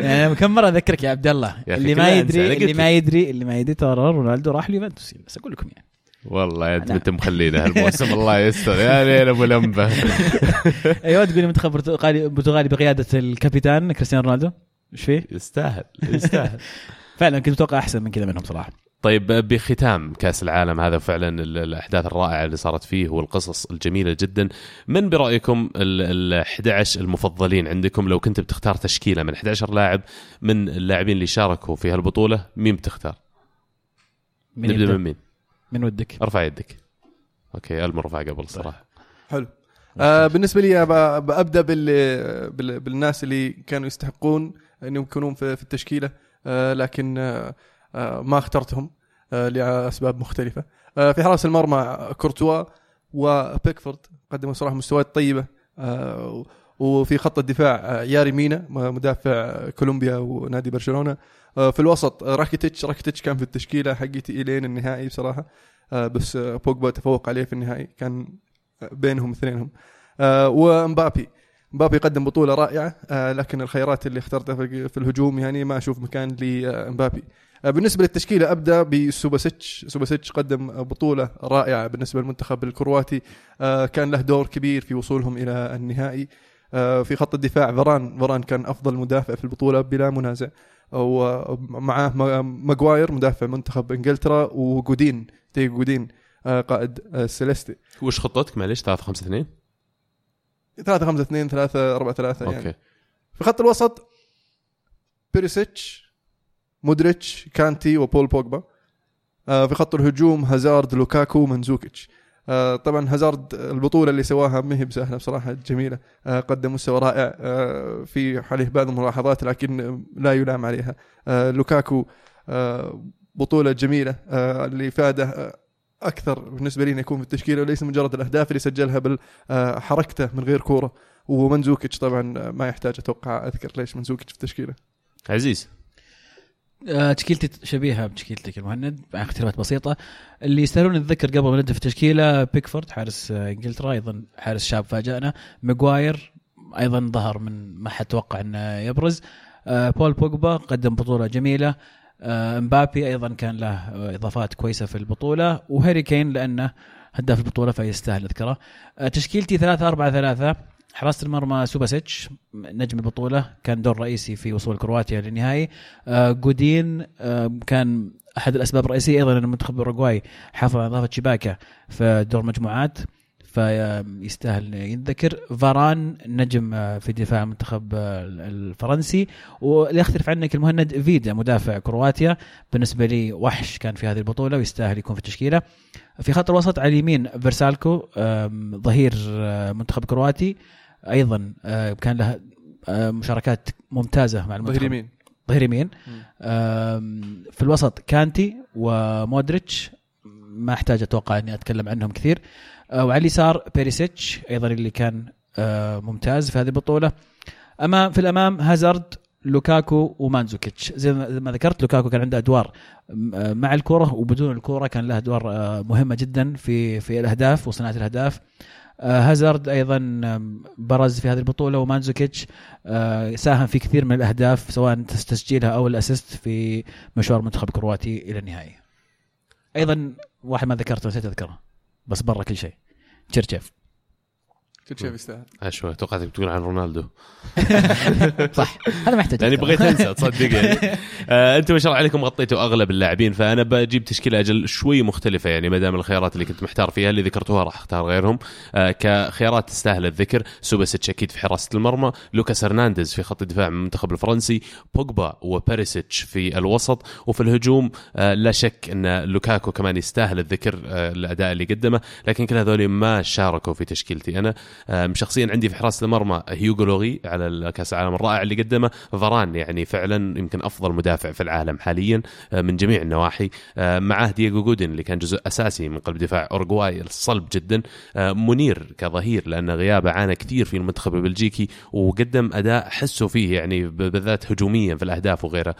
يعني كم مرة أذكرك يا عبد الله اللي ما يدري اللي. ما يدري اللي ما يدري ترى رونالدو راح اليوفنتوس بس أقول لكم يعني والله يا انت. انت مخلينا [LAUGHS] هالموسم الله يستر يا ليل أبو لمبه [LAUGHS] أيوه تقول لي منتخب برتغالي برتغالي بقيادة الكابيتان كريستيانو رونالدو إيش فيه؟ يستاهل يستاهل [LAUGHS] فعلا كنت أتوقع أحسن من كذا منهم صراحة طيب بختام كأس العالم هذا فعلا ال- الأحداث الرائعة اللي صارت فيه والقصص الجميلة جدا من برأيكم ال ال 11 المفضلين عندكم لو كنت بتختار تشكيلة من 11 لاعب من اللاعبين اللي شاركوا في هالبطولة مين بتختار؟ من نبدأ؟ من مين؟ من ودك؟ ارفع يدك. أوكي الم رفع قبل صراحة. حلو. آه بالنسبة لي ببدا بال بال بالناس اللي كانوا يستحقون انهم يكونون في, في التشكيلة آه لكن آه آه ما اخترتهم آه لأسباب مختلفة. آه في حراس المرمى كورتوا وبيكفورد قدموا صراحة مستويات طيبة آه وفي خط الدفاع آه ياري مينا مدافع كولومبيا ونادي برشلونة في الوسط. آه راكيتيتش راكيتيتش كان في التشكيلة حقتي إلين النهائي بصراحة. آه بس آه بوجبا تفوق عليه في النهائي. كان بينهم اثنينهم. آه ومبابي. مبابي قدم بطولة رائعة آه لكن الخيارات اللي اخترتها في الهجوم يعني ما أشوف مكان لمبابي آه بالنسبة للتشكيلة أبدأ بسوباسيتش. سوباسيتش قدم بطولة رائعة بالنسبة للمنتخب الكرواتي. آه كان له دور كبير في وصولهم إلى النهائي. آه في خط الدفاع فاران فاران كان أفضل مدافع في البطولة بلا منازع. ومعاه ماجواير مدافع منتخب إنجلترا وجودين دييغو جودين آه قائد آه السيليستي وش خطتك معليش؟ 3 5 2 3 5 2 3 4 3 يعني. okay. في خط الوسط بيريسيتش مودريتش كانتي وبول بوجبا في خط الهجوم هازارد لوكاكو مانزوكيتش آه طبعا هازارد البطولة اللي سواها ما هي بسهلة بصراحة جميلة. آه قدم مستوى رائع آه في عليه بعض الملاحظات لكن لا يلام عليها. لوكاكو بطولة جميلة اللي فاده أكثر بالنسبة لي يكون في التشكيلة وليس مجرد الأهداف اللي سجلها بحركته من غير كورة. ومنزوكيتش طبعا ما يحتاج أتوقع أذكر ليش منزوكيتش في التشكيلة. عزيز. تشكيلتي شبيهة بتشكيلتك المهند مع اختلافات بسيطة. اللي يستاهلون الذكر قبل ما نبدأ في التشكيلة بيكفورد حارس آه، إنجلترا أيضا حارس شاب فاجأنا. ماجواير أيضا ظهر من ما حد توقع إنه يبرز. آه، بول بوجبا قدم بطولة جميلة. آه، مبابي أيضا كان له آه، إضافات كويسة في البطولة. وهاري كين لأنه هداف البطولة فيستاهل أذكره. آه، تشكيلتي 3 4 3 حراسة المرمى سوباسيتش نجم البطولة كان دور رئيسي في وصول كرواتيا للنهائي. آه، جودين آه، كان أحد الأسباب الرئيسية أيضا أن المنتخب الاوروغواي حافظ على نظافة شباكه في دور مجموعات فيستاهل ينذكر. فاران نجم آه، في دفاع المنتخب الفرنسي. واللي يختلف عنك المهند فيدا مدافع كرواتيا. بالنسبة لي وحش كان في هذه البطولة ويستاهل يكون في التشكيلة. في خط الوسط على اليمين فيرسالكو ظهير منتخب كرواتي. أيضا آه، كان له آه، مشاركات ممتازة مع المنتخب. ظهير يمين. ظهير يمين. في الوسط كانتي ومودريتش ما أحتاج أتوقع أني أتكلم عنهم كثير. آه، وعلى اليسار بيريسيتش أيضا اللي كان ممتاز في هذه البطولة. أما في الأمام هازارد لوكاكو ومانزوكيتش. زي ما ذكرت لوكاكو كان عنده أدوار مع الكره وبدون الكره كان له أدوار مهمة جدا في في الأهداف وصناعة الأهداف. هازارد أيضا برز في هذه البطولة ومانزوكيتش آه، ساهم في كثير من الأهداف سواء تسجيلها أو الأسيست في مشوار المنتخب الكرواتي إلى النهائي. أيضا واحد ما ذكرته نسيت أذكره بس برا كل شيء تشيرشيف تشوف يستاهل. اشوى توقعتك بتقول عن رونالدو. [LAUGHS] صح هذا ما يحتاج. يعني. بغيت أنسى تصدق يعني. [LAUGHS] آه أنتم ما شاء الله عليكم غطيتوا أغلب اللاعبين فأنا بجيب تشكيلة أجل شوي مختلفة يعني ما دام الخيارات اللي كنت محتار فيها اللي ذكرتوها راح أختار غيرهم. آه كخيارات تستاهل الذكر سوباسيتش أكيد في حراسة المرمى لوكاس هرنانديز في خط الدفاع من المنتخب الفرنسي بوجبا وبيريسيتش في الوسط وفي الهجوم آه لا شك أن لوكاكو كمان يستاهل الذكر آه الأداء اللي قدمه لكن كل هذول ما شاركوا في تشكيلتي أنا. آه شخصيا عندي في حراسه المرمى هيوغو لوريس على كاس العالم الرائع اللي قدمه. فاران يعني فعلا يمكن أفضل مدافع في العالم حاليا من جميع النواحي. معاه دييغو جودن اللي كان جزء أساسي من قلب دفاع اورجواي الصلب جدا. مونييه كظهير لأن غيابه عانى كثير في المنتخب البلجيكي وقدم أداء حسوا فيه يعني بالذات هجوميا في الأهداف وغيره.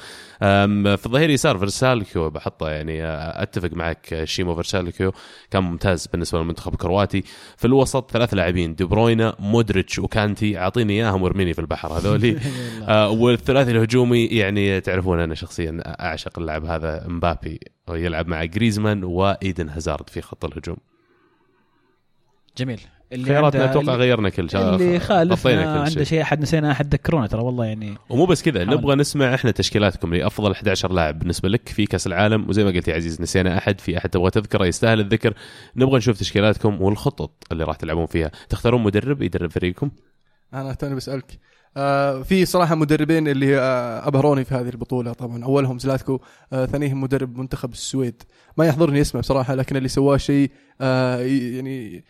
في الظهير يسار فيرسالكيو بحطه يعني أتفق معك شيمو فيرسالكيو كان ممتاز بالنسبة للمنتخب الكرواتي. في الوسط ثلاث لاعبين بروينا مودريتش وكانتي. أعطيني إياهم وارميني في البحر. هذولي [LAUGHS] آه، والثلاثي الهجومي يعني تعرفون أنا شخصيا أعشق اللاعب هذا مبابي يلعب مع جريزمان وإيدن هازارد في خط الهجوم. جميل. اللي خياراتنا أتوقع غيرنا كل شيء. اللي خالف غطينا كل عنده شيء. أحد نسينا أحد ذكرونا ترى والله يعني. ومو بس كذا. نبغى نسمع إحنا تشكيلاتكم لافضل 11 لاعب بالنسبة لك في كأس العالم. وزي ما قلت يا عزيز نسينا أحد. في أحد تبغى تذكره يستاهل الذكر. نبغى نشوف تشكيلاتكم والخطط اللي راح تلعبون فيها. تختارون مدرب يدرب فريقكم؟ أنا توني بسألك. آه في صراحة مدربين اللي آه أبهروني في هذه البطولة. طبعا أولهم زلاتكو آه ثانيهم مدرب منتخب السويد. ما يحضرني اسمه بصراحة لكن اللي سواه شيء آه يعني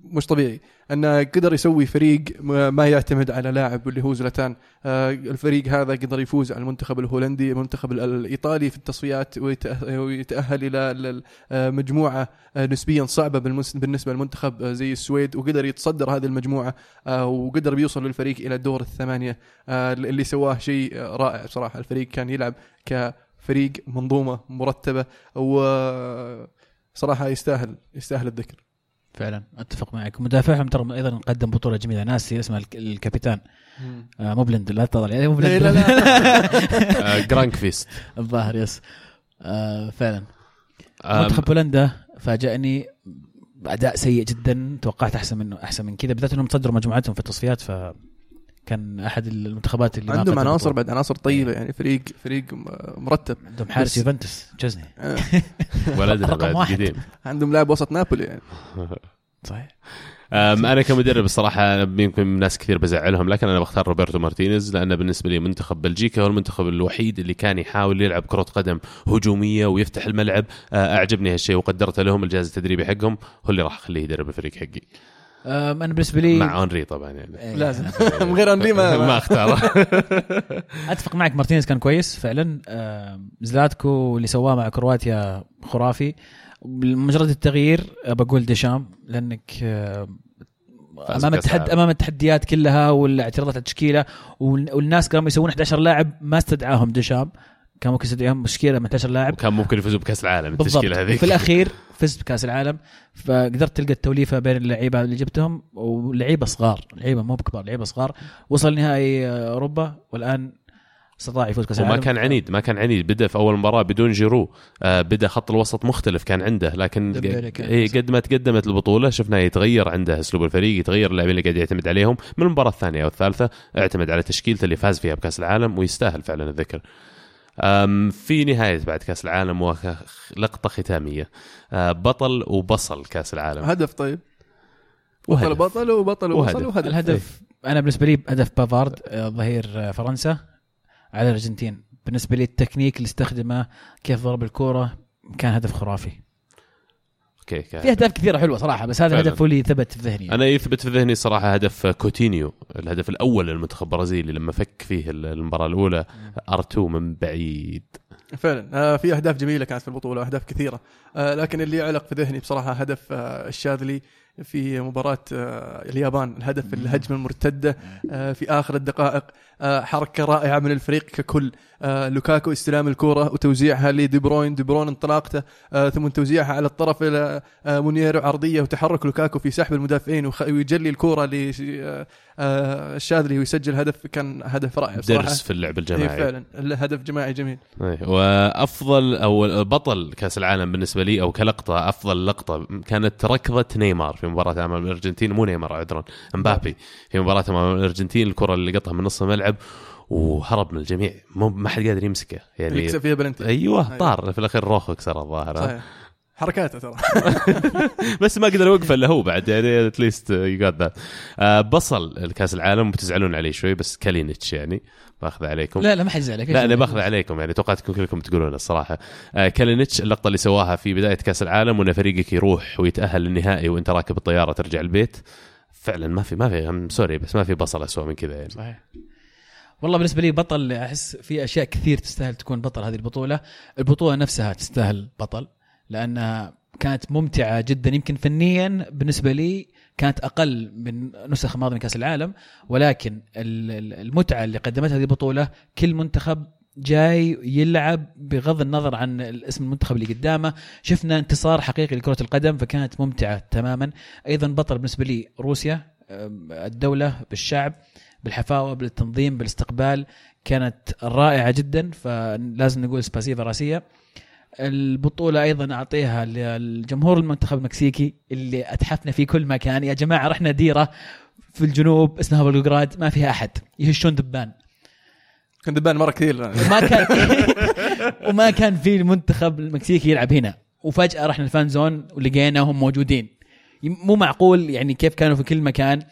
مش طبيعي انه قدر يسوي فريق ما يعتمد على لاعب اللي هو زلاتان. آه الفريق هذا قدر يفوز على المنتخب الهولندي المنتخب ال- الإيطالي في التصفيات ويتأهل إلى ال- آه، مجموعة آه، نسبيا صعبة بالنسبة للمنتخب زي السويد وقدر يتصدر هذه المجموعة وقدر بيوصل للفريق إلى دور الثمانية. اللي سواه شيء رائع بصراحه الفريق كان يلعب كفريق منظومة مرتبة و صراحة يستاهل يستاهل الذكر. فعلا أتفق معك. مدافعهم ترى أيضا قدم بطولة جميلة. ناسي اسمه الك- الكابيتان آه مو بلند لا تطلع. عليه مو إيه، بلند لا، [LAUGHS] آه، جرانكفيست. الظاهر yes. آه فعلا. منتخب بولندا فاجأني اداء سيء جدا. توقعت أحسن منه أحسن من كذا. بالذات إنهم تصدروا مجموعتهم في التصفيات فكان أحد المنتخبات اللي عندهم عناصر. بعد عناصر طيبة يعني فريق فريق مرتب. عندهم حارس يوفنتوس تشزني آه، [LAUGHS] ولدنا رقم واحد. عندهم لاعب وسط نابولي يعني. [LAUGHS] صحيح. أم، أنا كمدرب الصراحة يمكن ناس كثير بزعلهم لكن أنا بختار روبرتو مارتينيز لأنه بالنسبة لي منتخب بلجيكا هو المنتخب الوحيد اللي كان يحاول يلعب كرة قدم هجومية ويفتح الملعب. أعجبني هالشيء وقدرته لهم الجهاز التدريبي حقهم هو اللي راح أخليه يدرب الفريق حقي. أنا بالنسبة لي مع أنري طبعا يعني. إيه، لازم من غير أنري ما, [LAUGHS] ما اختاره [LAUGHS] أتفق معك مارتينيز كان كويس فعلا. زلاتكو اللي سواه مع كرواتيا خرافي. مجرد التغيير بقول ديشام لأنك أمام بكأس التحد العالم. أمام التحديات كلها والاعتراضات على التشكيلة وال- والناس قاموا يسوون 11 لاعب ما استدعاهم ديشام. كان ممكن يستدعيهم تشكيله من 11 لاعب وكان ممكن يفوزوا بكأس العالم التشكيلة هذيك في الأخير [LAUGHS] فزت بكأس العالم فقدرت تلقى التوليفة بين اللعيبة اللي جبتهم ولعيبة صغار لعيبة مو بكبار لعيبة صغار. وصل نهائي أوروبا والآن استطاع يفوز كاس وما العالم. كان عنيد ما كان عنيد. بدأ في أول مباراة بدون جيرو آه بدأ خط الوسط مختلف كان عنده لكن كان إيه قد ما تقدمت البطولة شفناه يتغير عنده. أسلوب الفريق يتغير اللاعبين اللي قاعد يعتمد عليهم. من المباراة الثانية أو الثالثة اعتمد على تشكيلته اللي فاز فيها بكأس العالم ويستاهل فعلا الذكر. في نهاية بعد كأس العالم ولقطه ختامية. آه بطل وبصل كأس العالم. هدف طيب. بطل وهدف. بطل وبطل وبصل وهدف. وهدف. الهدف أنا بالنسبة لي هدف بافارد آه، ظهير آه، فرنسا على الأرجنتين. بالنسبة لي التكنيك اللي استخدمه كيف ضرب الكورة كان هدف خرافي. okay كان. في أهداف كثيرة حلوة صراحة بس هذا فعلاً. الهدف هو اللي ثبت في ذهني. أنا يثبت في ذهني صراحة هدف كوتينيو الهدف الأول للمنتخب البرازيلي لما فك فيه المباراة الأولى R2 من بعيد. فعلا. آه في أهداف جميلة كانت في البطولة أهداف كثيرة. آه لكن اللي يعلق في ذهني بصراحة هدف آه الشاذلي في مباراة اليابان الهدف الهجمة المرتدة في آخر الدقائق. آه حركة رائعة من الفريق ككل. آه لوكاكو استلام الكرة وتوزيعها لدي بروين دي بروين انطلاقته آه ثم توزيعها على الطرف إلى آه مونييه عرضية وتحرك لوكاكو في سحب المدافعين ويخلي الكرة للشاذلي ويسجل هدف. كان هدف رائع بصراحة درس في اللعب إيه الجماعي فعلا. الهدف جماعي جميل. إيه، وأفضل أو بطل كأس العالم بالنسبة لي أو كلقطة أفضل لقطة كانت ركضة نيمار في مباراة أمام الأرجنتين. مو نيمار عذرا امبابي في مباراة أمام الأرجنتين. الكرة اللي قطها من نص الملعب. وهرب من الجميع. مو ما حد قادر يمسكه. اللي يعني يكسب فيها بلنتي. أيوه أيوة. طار في الأخير روخو كسر الظاهر؟ صحيح. حركاته ترى. [LAUGHS] بس ما قدر يوقفه إلا هو بعد يعني at least you got that بصل الكاس العالم بتزعلون عليه شوي بس كالينيتش يعني. بأخذ عليكم. لا لا ما حد يزعلك لا أنا بأخذ عليكم يعني توقعتكم كلكم تقولون الصراحة. آه كالينيتش اللقطة اللي سواها في بداية كأس العالم وإن فريقك يروح ويتأهل للنهائي وأنت راكب الطيارة ترجع البيت. فعلا ما في ما في sorry بس ما في بصل اسوء من كذا يعني. صحيح. والله بالنسبة لي بطل أحس في أشياء كثير تستاهل تكون بطل هذه البطولة. البطولة نفسها تستاهل بطل لأنها كانت ممتعة جدا. يمكن فنيا بالنسبة لي كانت أقل من نسخ ماضيه من كأس العالم ولكن ال- ال- المتعة اللي قدمتها هذه البطولة كل منتخب جاي يلعب بغض النظر عن الاسم المنتخب اللي قدامه. شفنا انتصار حقيقي لكرة القدم فكانت ممتعة تماما. أيضا بطل بالنسبة لي روسيا أم، الدولة بالشعب بالحفاوه بالتنظيم بالاستقبال كانت رائعة جدا فلازم نقول سباسيفا رأسية. البطولة أيضا أعطيها للجمهور المنتخب المكسيكي اللي أتحفنا في كل مكان. يا جماعة رحنا ديرة في الجنوب اسمها بلغراد ما فيها أحد يهشون دبان. كان دبان مرة كثير. وما كان [LAUGHS] وما كان في المنتخب المكسيكي يلعب هنا. وفجأة رحنا الفان زون ولقيناهم موجودين. مو معقول يعني كيف كانوا في كل مكان.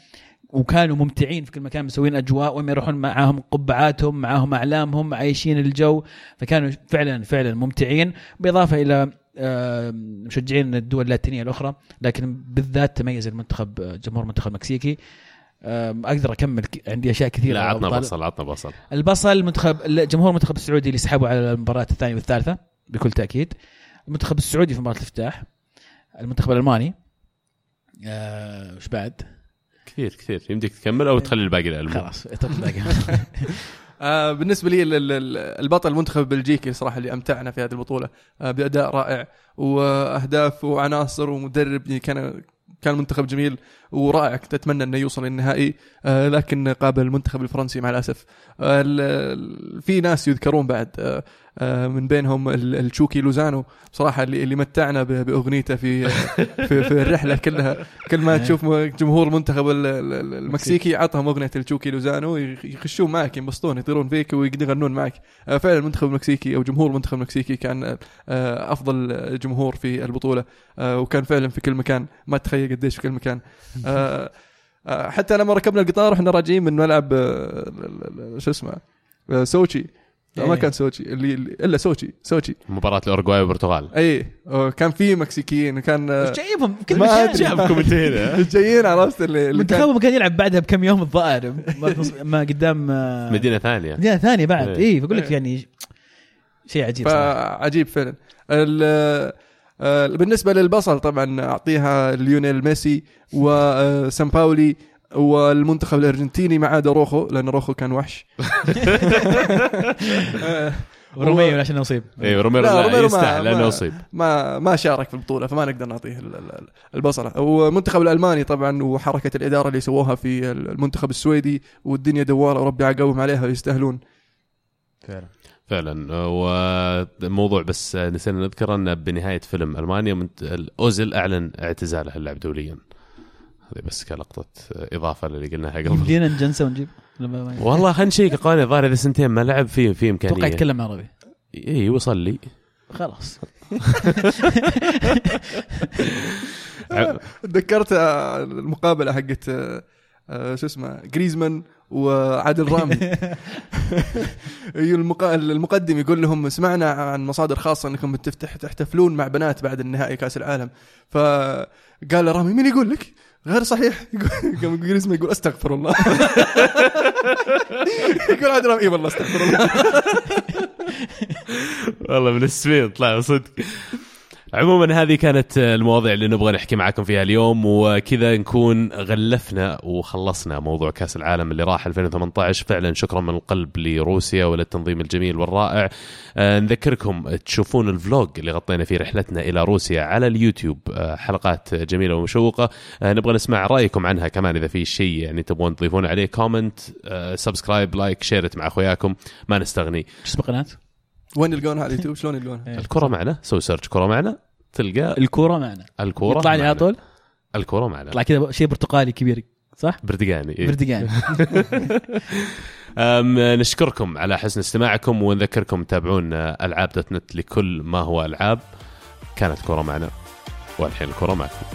وكانوا ممتعين في كل مكان مسوين أجواء وهم يروحون معاهم قبعاتهم معاهم أعلامهم عايشين الجو. فكانوا فعلا فعلا ممتعين. بالاضافه إلى مشجعين الدول اللاتينية الأخرى لكن بالذات تميز المنتخب جمهور المنتخب المكسيكي أقدر أكمل عندي أشياء كثيرة. لا عطنا. بصل عطنا بصل. البصل المنتخب جمهور المنتخب السعودي اللي سحبوا على المباراة الثانية والثالثة بكل تأكيد. المنتخب السعودي في مباراة الافتتاح. المنتخب الألماني. آه، وش بعد؟ كثير كثير. يمديك تكمل أو تخلي الباقي للألمون خلاص اترك الباقي. [LAUGHS] آه بالنسبة لي ال- ال- البطل المنتخب البلجيكي صراحة اللي أمتعنا في هذه البطولة آه بأداء رائع وأهداف وعناصر ومدرب يعني كان كان منتخب جميل ورائع. كنت أتمنى إنه يوصل للنهائي آه لكن قابل المنتخب الفرنسي مع الأسف. ال- ال- في ناس يذكرون بعد من بينهم ال- الشوكي لوزانو. بصراحه اللي اللي متعنا بأغنيته في [LAUGHS] في, في الرحلة كلها. كل ما تشوف جمهور المنتخب ال- ال- المكسيكي عطهم أغنية الشوكي لوزانو يخ- يخشون معك ينبسطون يطيرون فيك ويغنون معك. آه، فعلا المنتخب المكسيكي أو جمهور المنتخب المكسيكي كان آه، أفضل جمهور في البطولة. آه، وكان فعلا في كل مكان. ما تخيل قديش في كل مكان. [LAUGHS] آه، آه، حتى لما ركبنا القطار وإحنا راجعين من ملعب آه، شو اسمه آه، سوتشي. لا، ما إيه. كان سوتشي اللي اللي- إلا سوتشي سوتشي. مباراة الاورجواي والبرتغال. اي كان في مكسيكيين كان آه، وش جايبهم كل ما أدري. جابكم انت هنا جايين عرفت؟ اللي, منتخبهم كان يلعب بعدها بكم يوم الظاهر. ما- ما قدام آه، مدينة ثانية. مدينة ثانية بعد. إيه. اي فأقول لك إيه. يعني شيء عجيب صراحة. فعجيب فعلا. ال- آه، بالنسبة للبصل طبعا أعطيها ليونيل ميسي وسان باولي. والمنتخب الأرجنتيني ما عدا روخو لأن روخو كان وحش. [LAUGHS] [LAUGHS] روميو عشان اصيب اي روميرو لا، روميرو يستاهل لأنه ما- اصيب ما ما شارك في البطولة فما نقدر نعطيه ال- ال- البصره والمنتخب الألماني طبعا وحركة الإدارة اللي سووها في المنتخب السويدي والدنيا دوارة وربي عقبهم عليها ويستاهلون. فعلا. فعلا. والموضوع بس نسينا نذكر ان بنهاية فيلم ألمانيا منت- الأوزيل أعلن اعتزاله اللعب دوليا. هذه بس كلقطة إضافة للي قلناها قبل. يمدينا نجنسه ونجيب والله خلينا نشيك القوانين الظاهر إذا سنتين ما لعب في في أتوقع امكانيه يتكلم عربي. اي وصل لي خلاص. [LAUGHS] تذكرت آه، المقابلة حقت آه، آه، شو اسمه جريزمان وعادل رامي [LAUGHS] المقا- المقدم يقول لهم سمعنا عن مصادر خاصة أنكم بتفتح تحتفلون مع بنات بعد النهائي كأس العالم. فقال رامي مين يقول لك؟ غير صحيح. [LAUGHS] يقول- قام جريزمان يقول أستغفر الله. [LAUGHS] يقول رامي إي والله أستغفر الله. والله من السمين طلع صدق. عموما هذه كانت المواضيع اللي نبغى نحكي معاكم فيها اليوم وكذا نكون قفلنا وخلصنا موضوع كأس العالم اللي راح 2018 فعلا شكرا من القلب لروسيا وللتنظيم الجميل والرائع. آه، نذكركم تشوفون ال vlog اللي غطينا فيه رحلتنا إلى روسيا على اليوتيوب. آه، حلقات جميلة ومشوقة. آه، نبغى نسمع رأيكم عنها كمان إذا في شيء يعني تبغون تضيفون عليه. comment subscribe like share مع أخوياكم. ما نستغني. شو اسم القناة؟ وين يلقونها على اليوتيوب؟ شلون يلقونها؟ الكرة معنا. سوي search كرة معنا. تلقى الكورة معنا الكورة يطلع لي على. طول الكورة معنا يطلع كذا شيء برتقالي كبير صح؟ بردقاني إيه. بردقان [LAUGHS] أم نشكركم على حسن استماعكم ونذكركم تتابعون ألعاب dot net لكل ما هو ألعاب كانت كرة معنا والحين الكرة معكم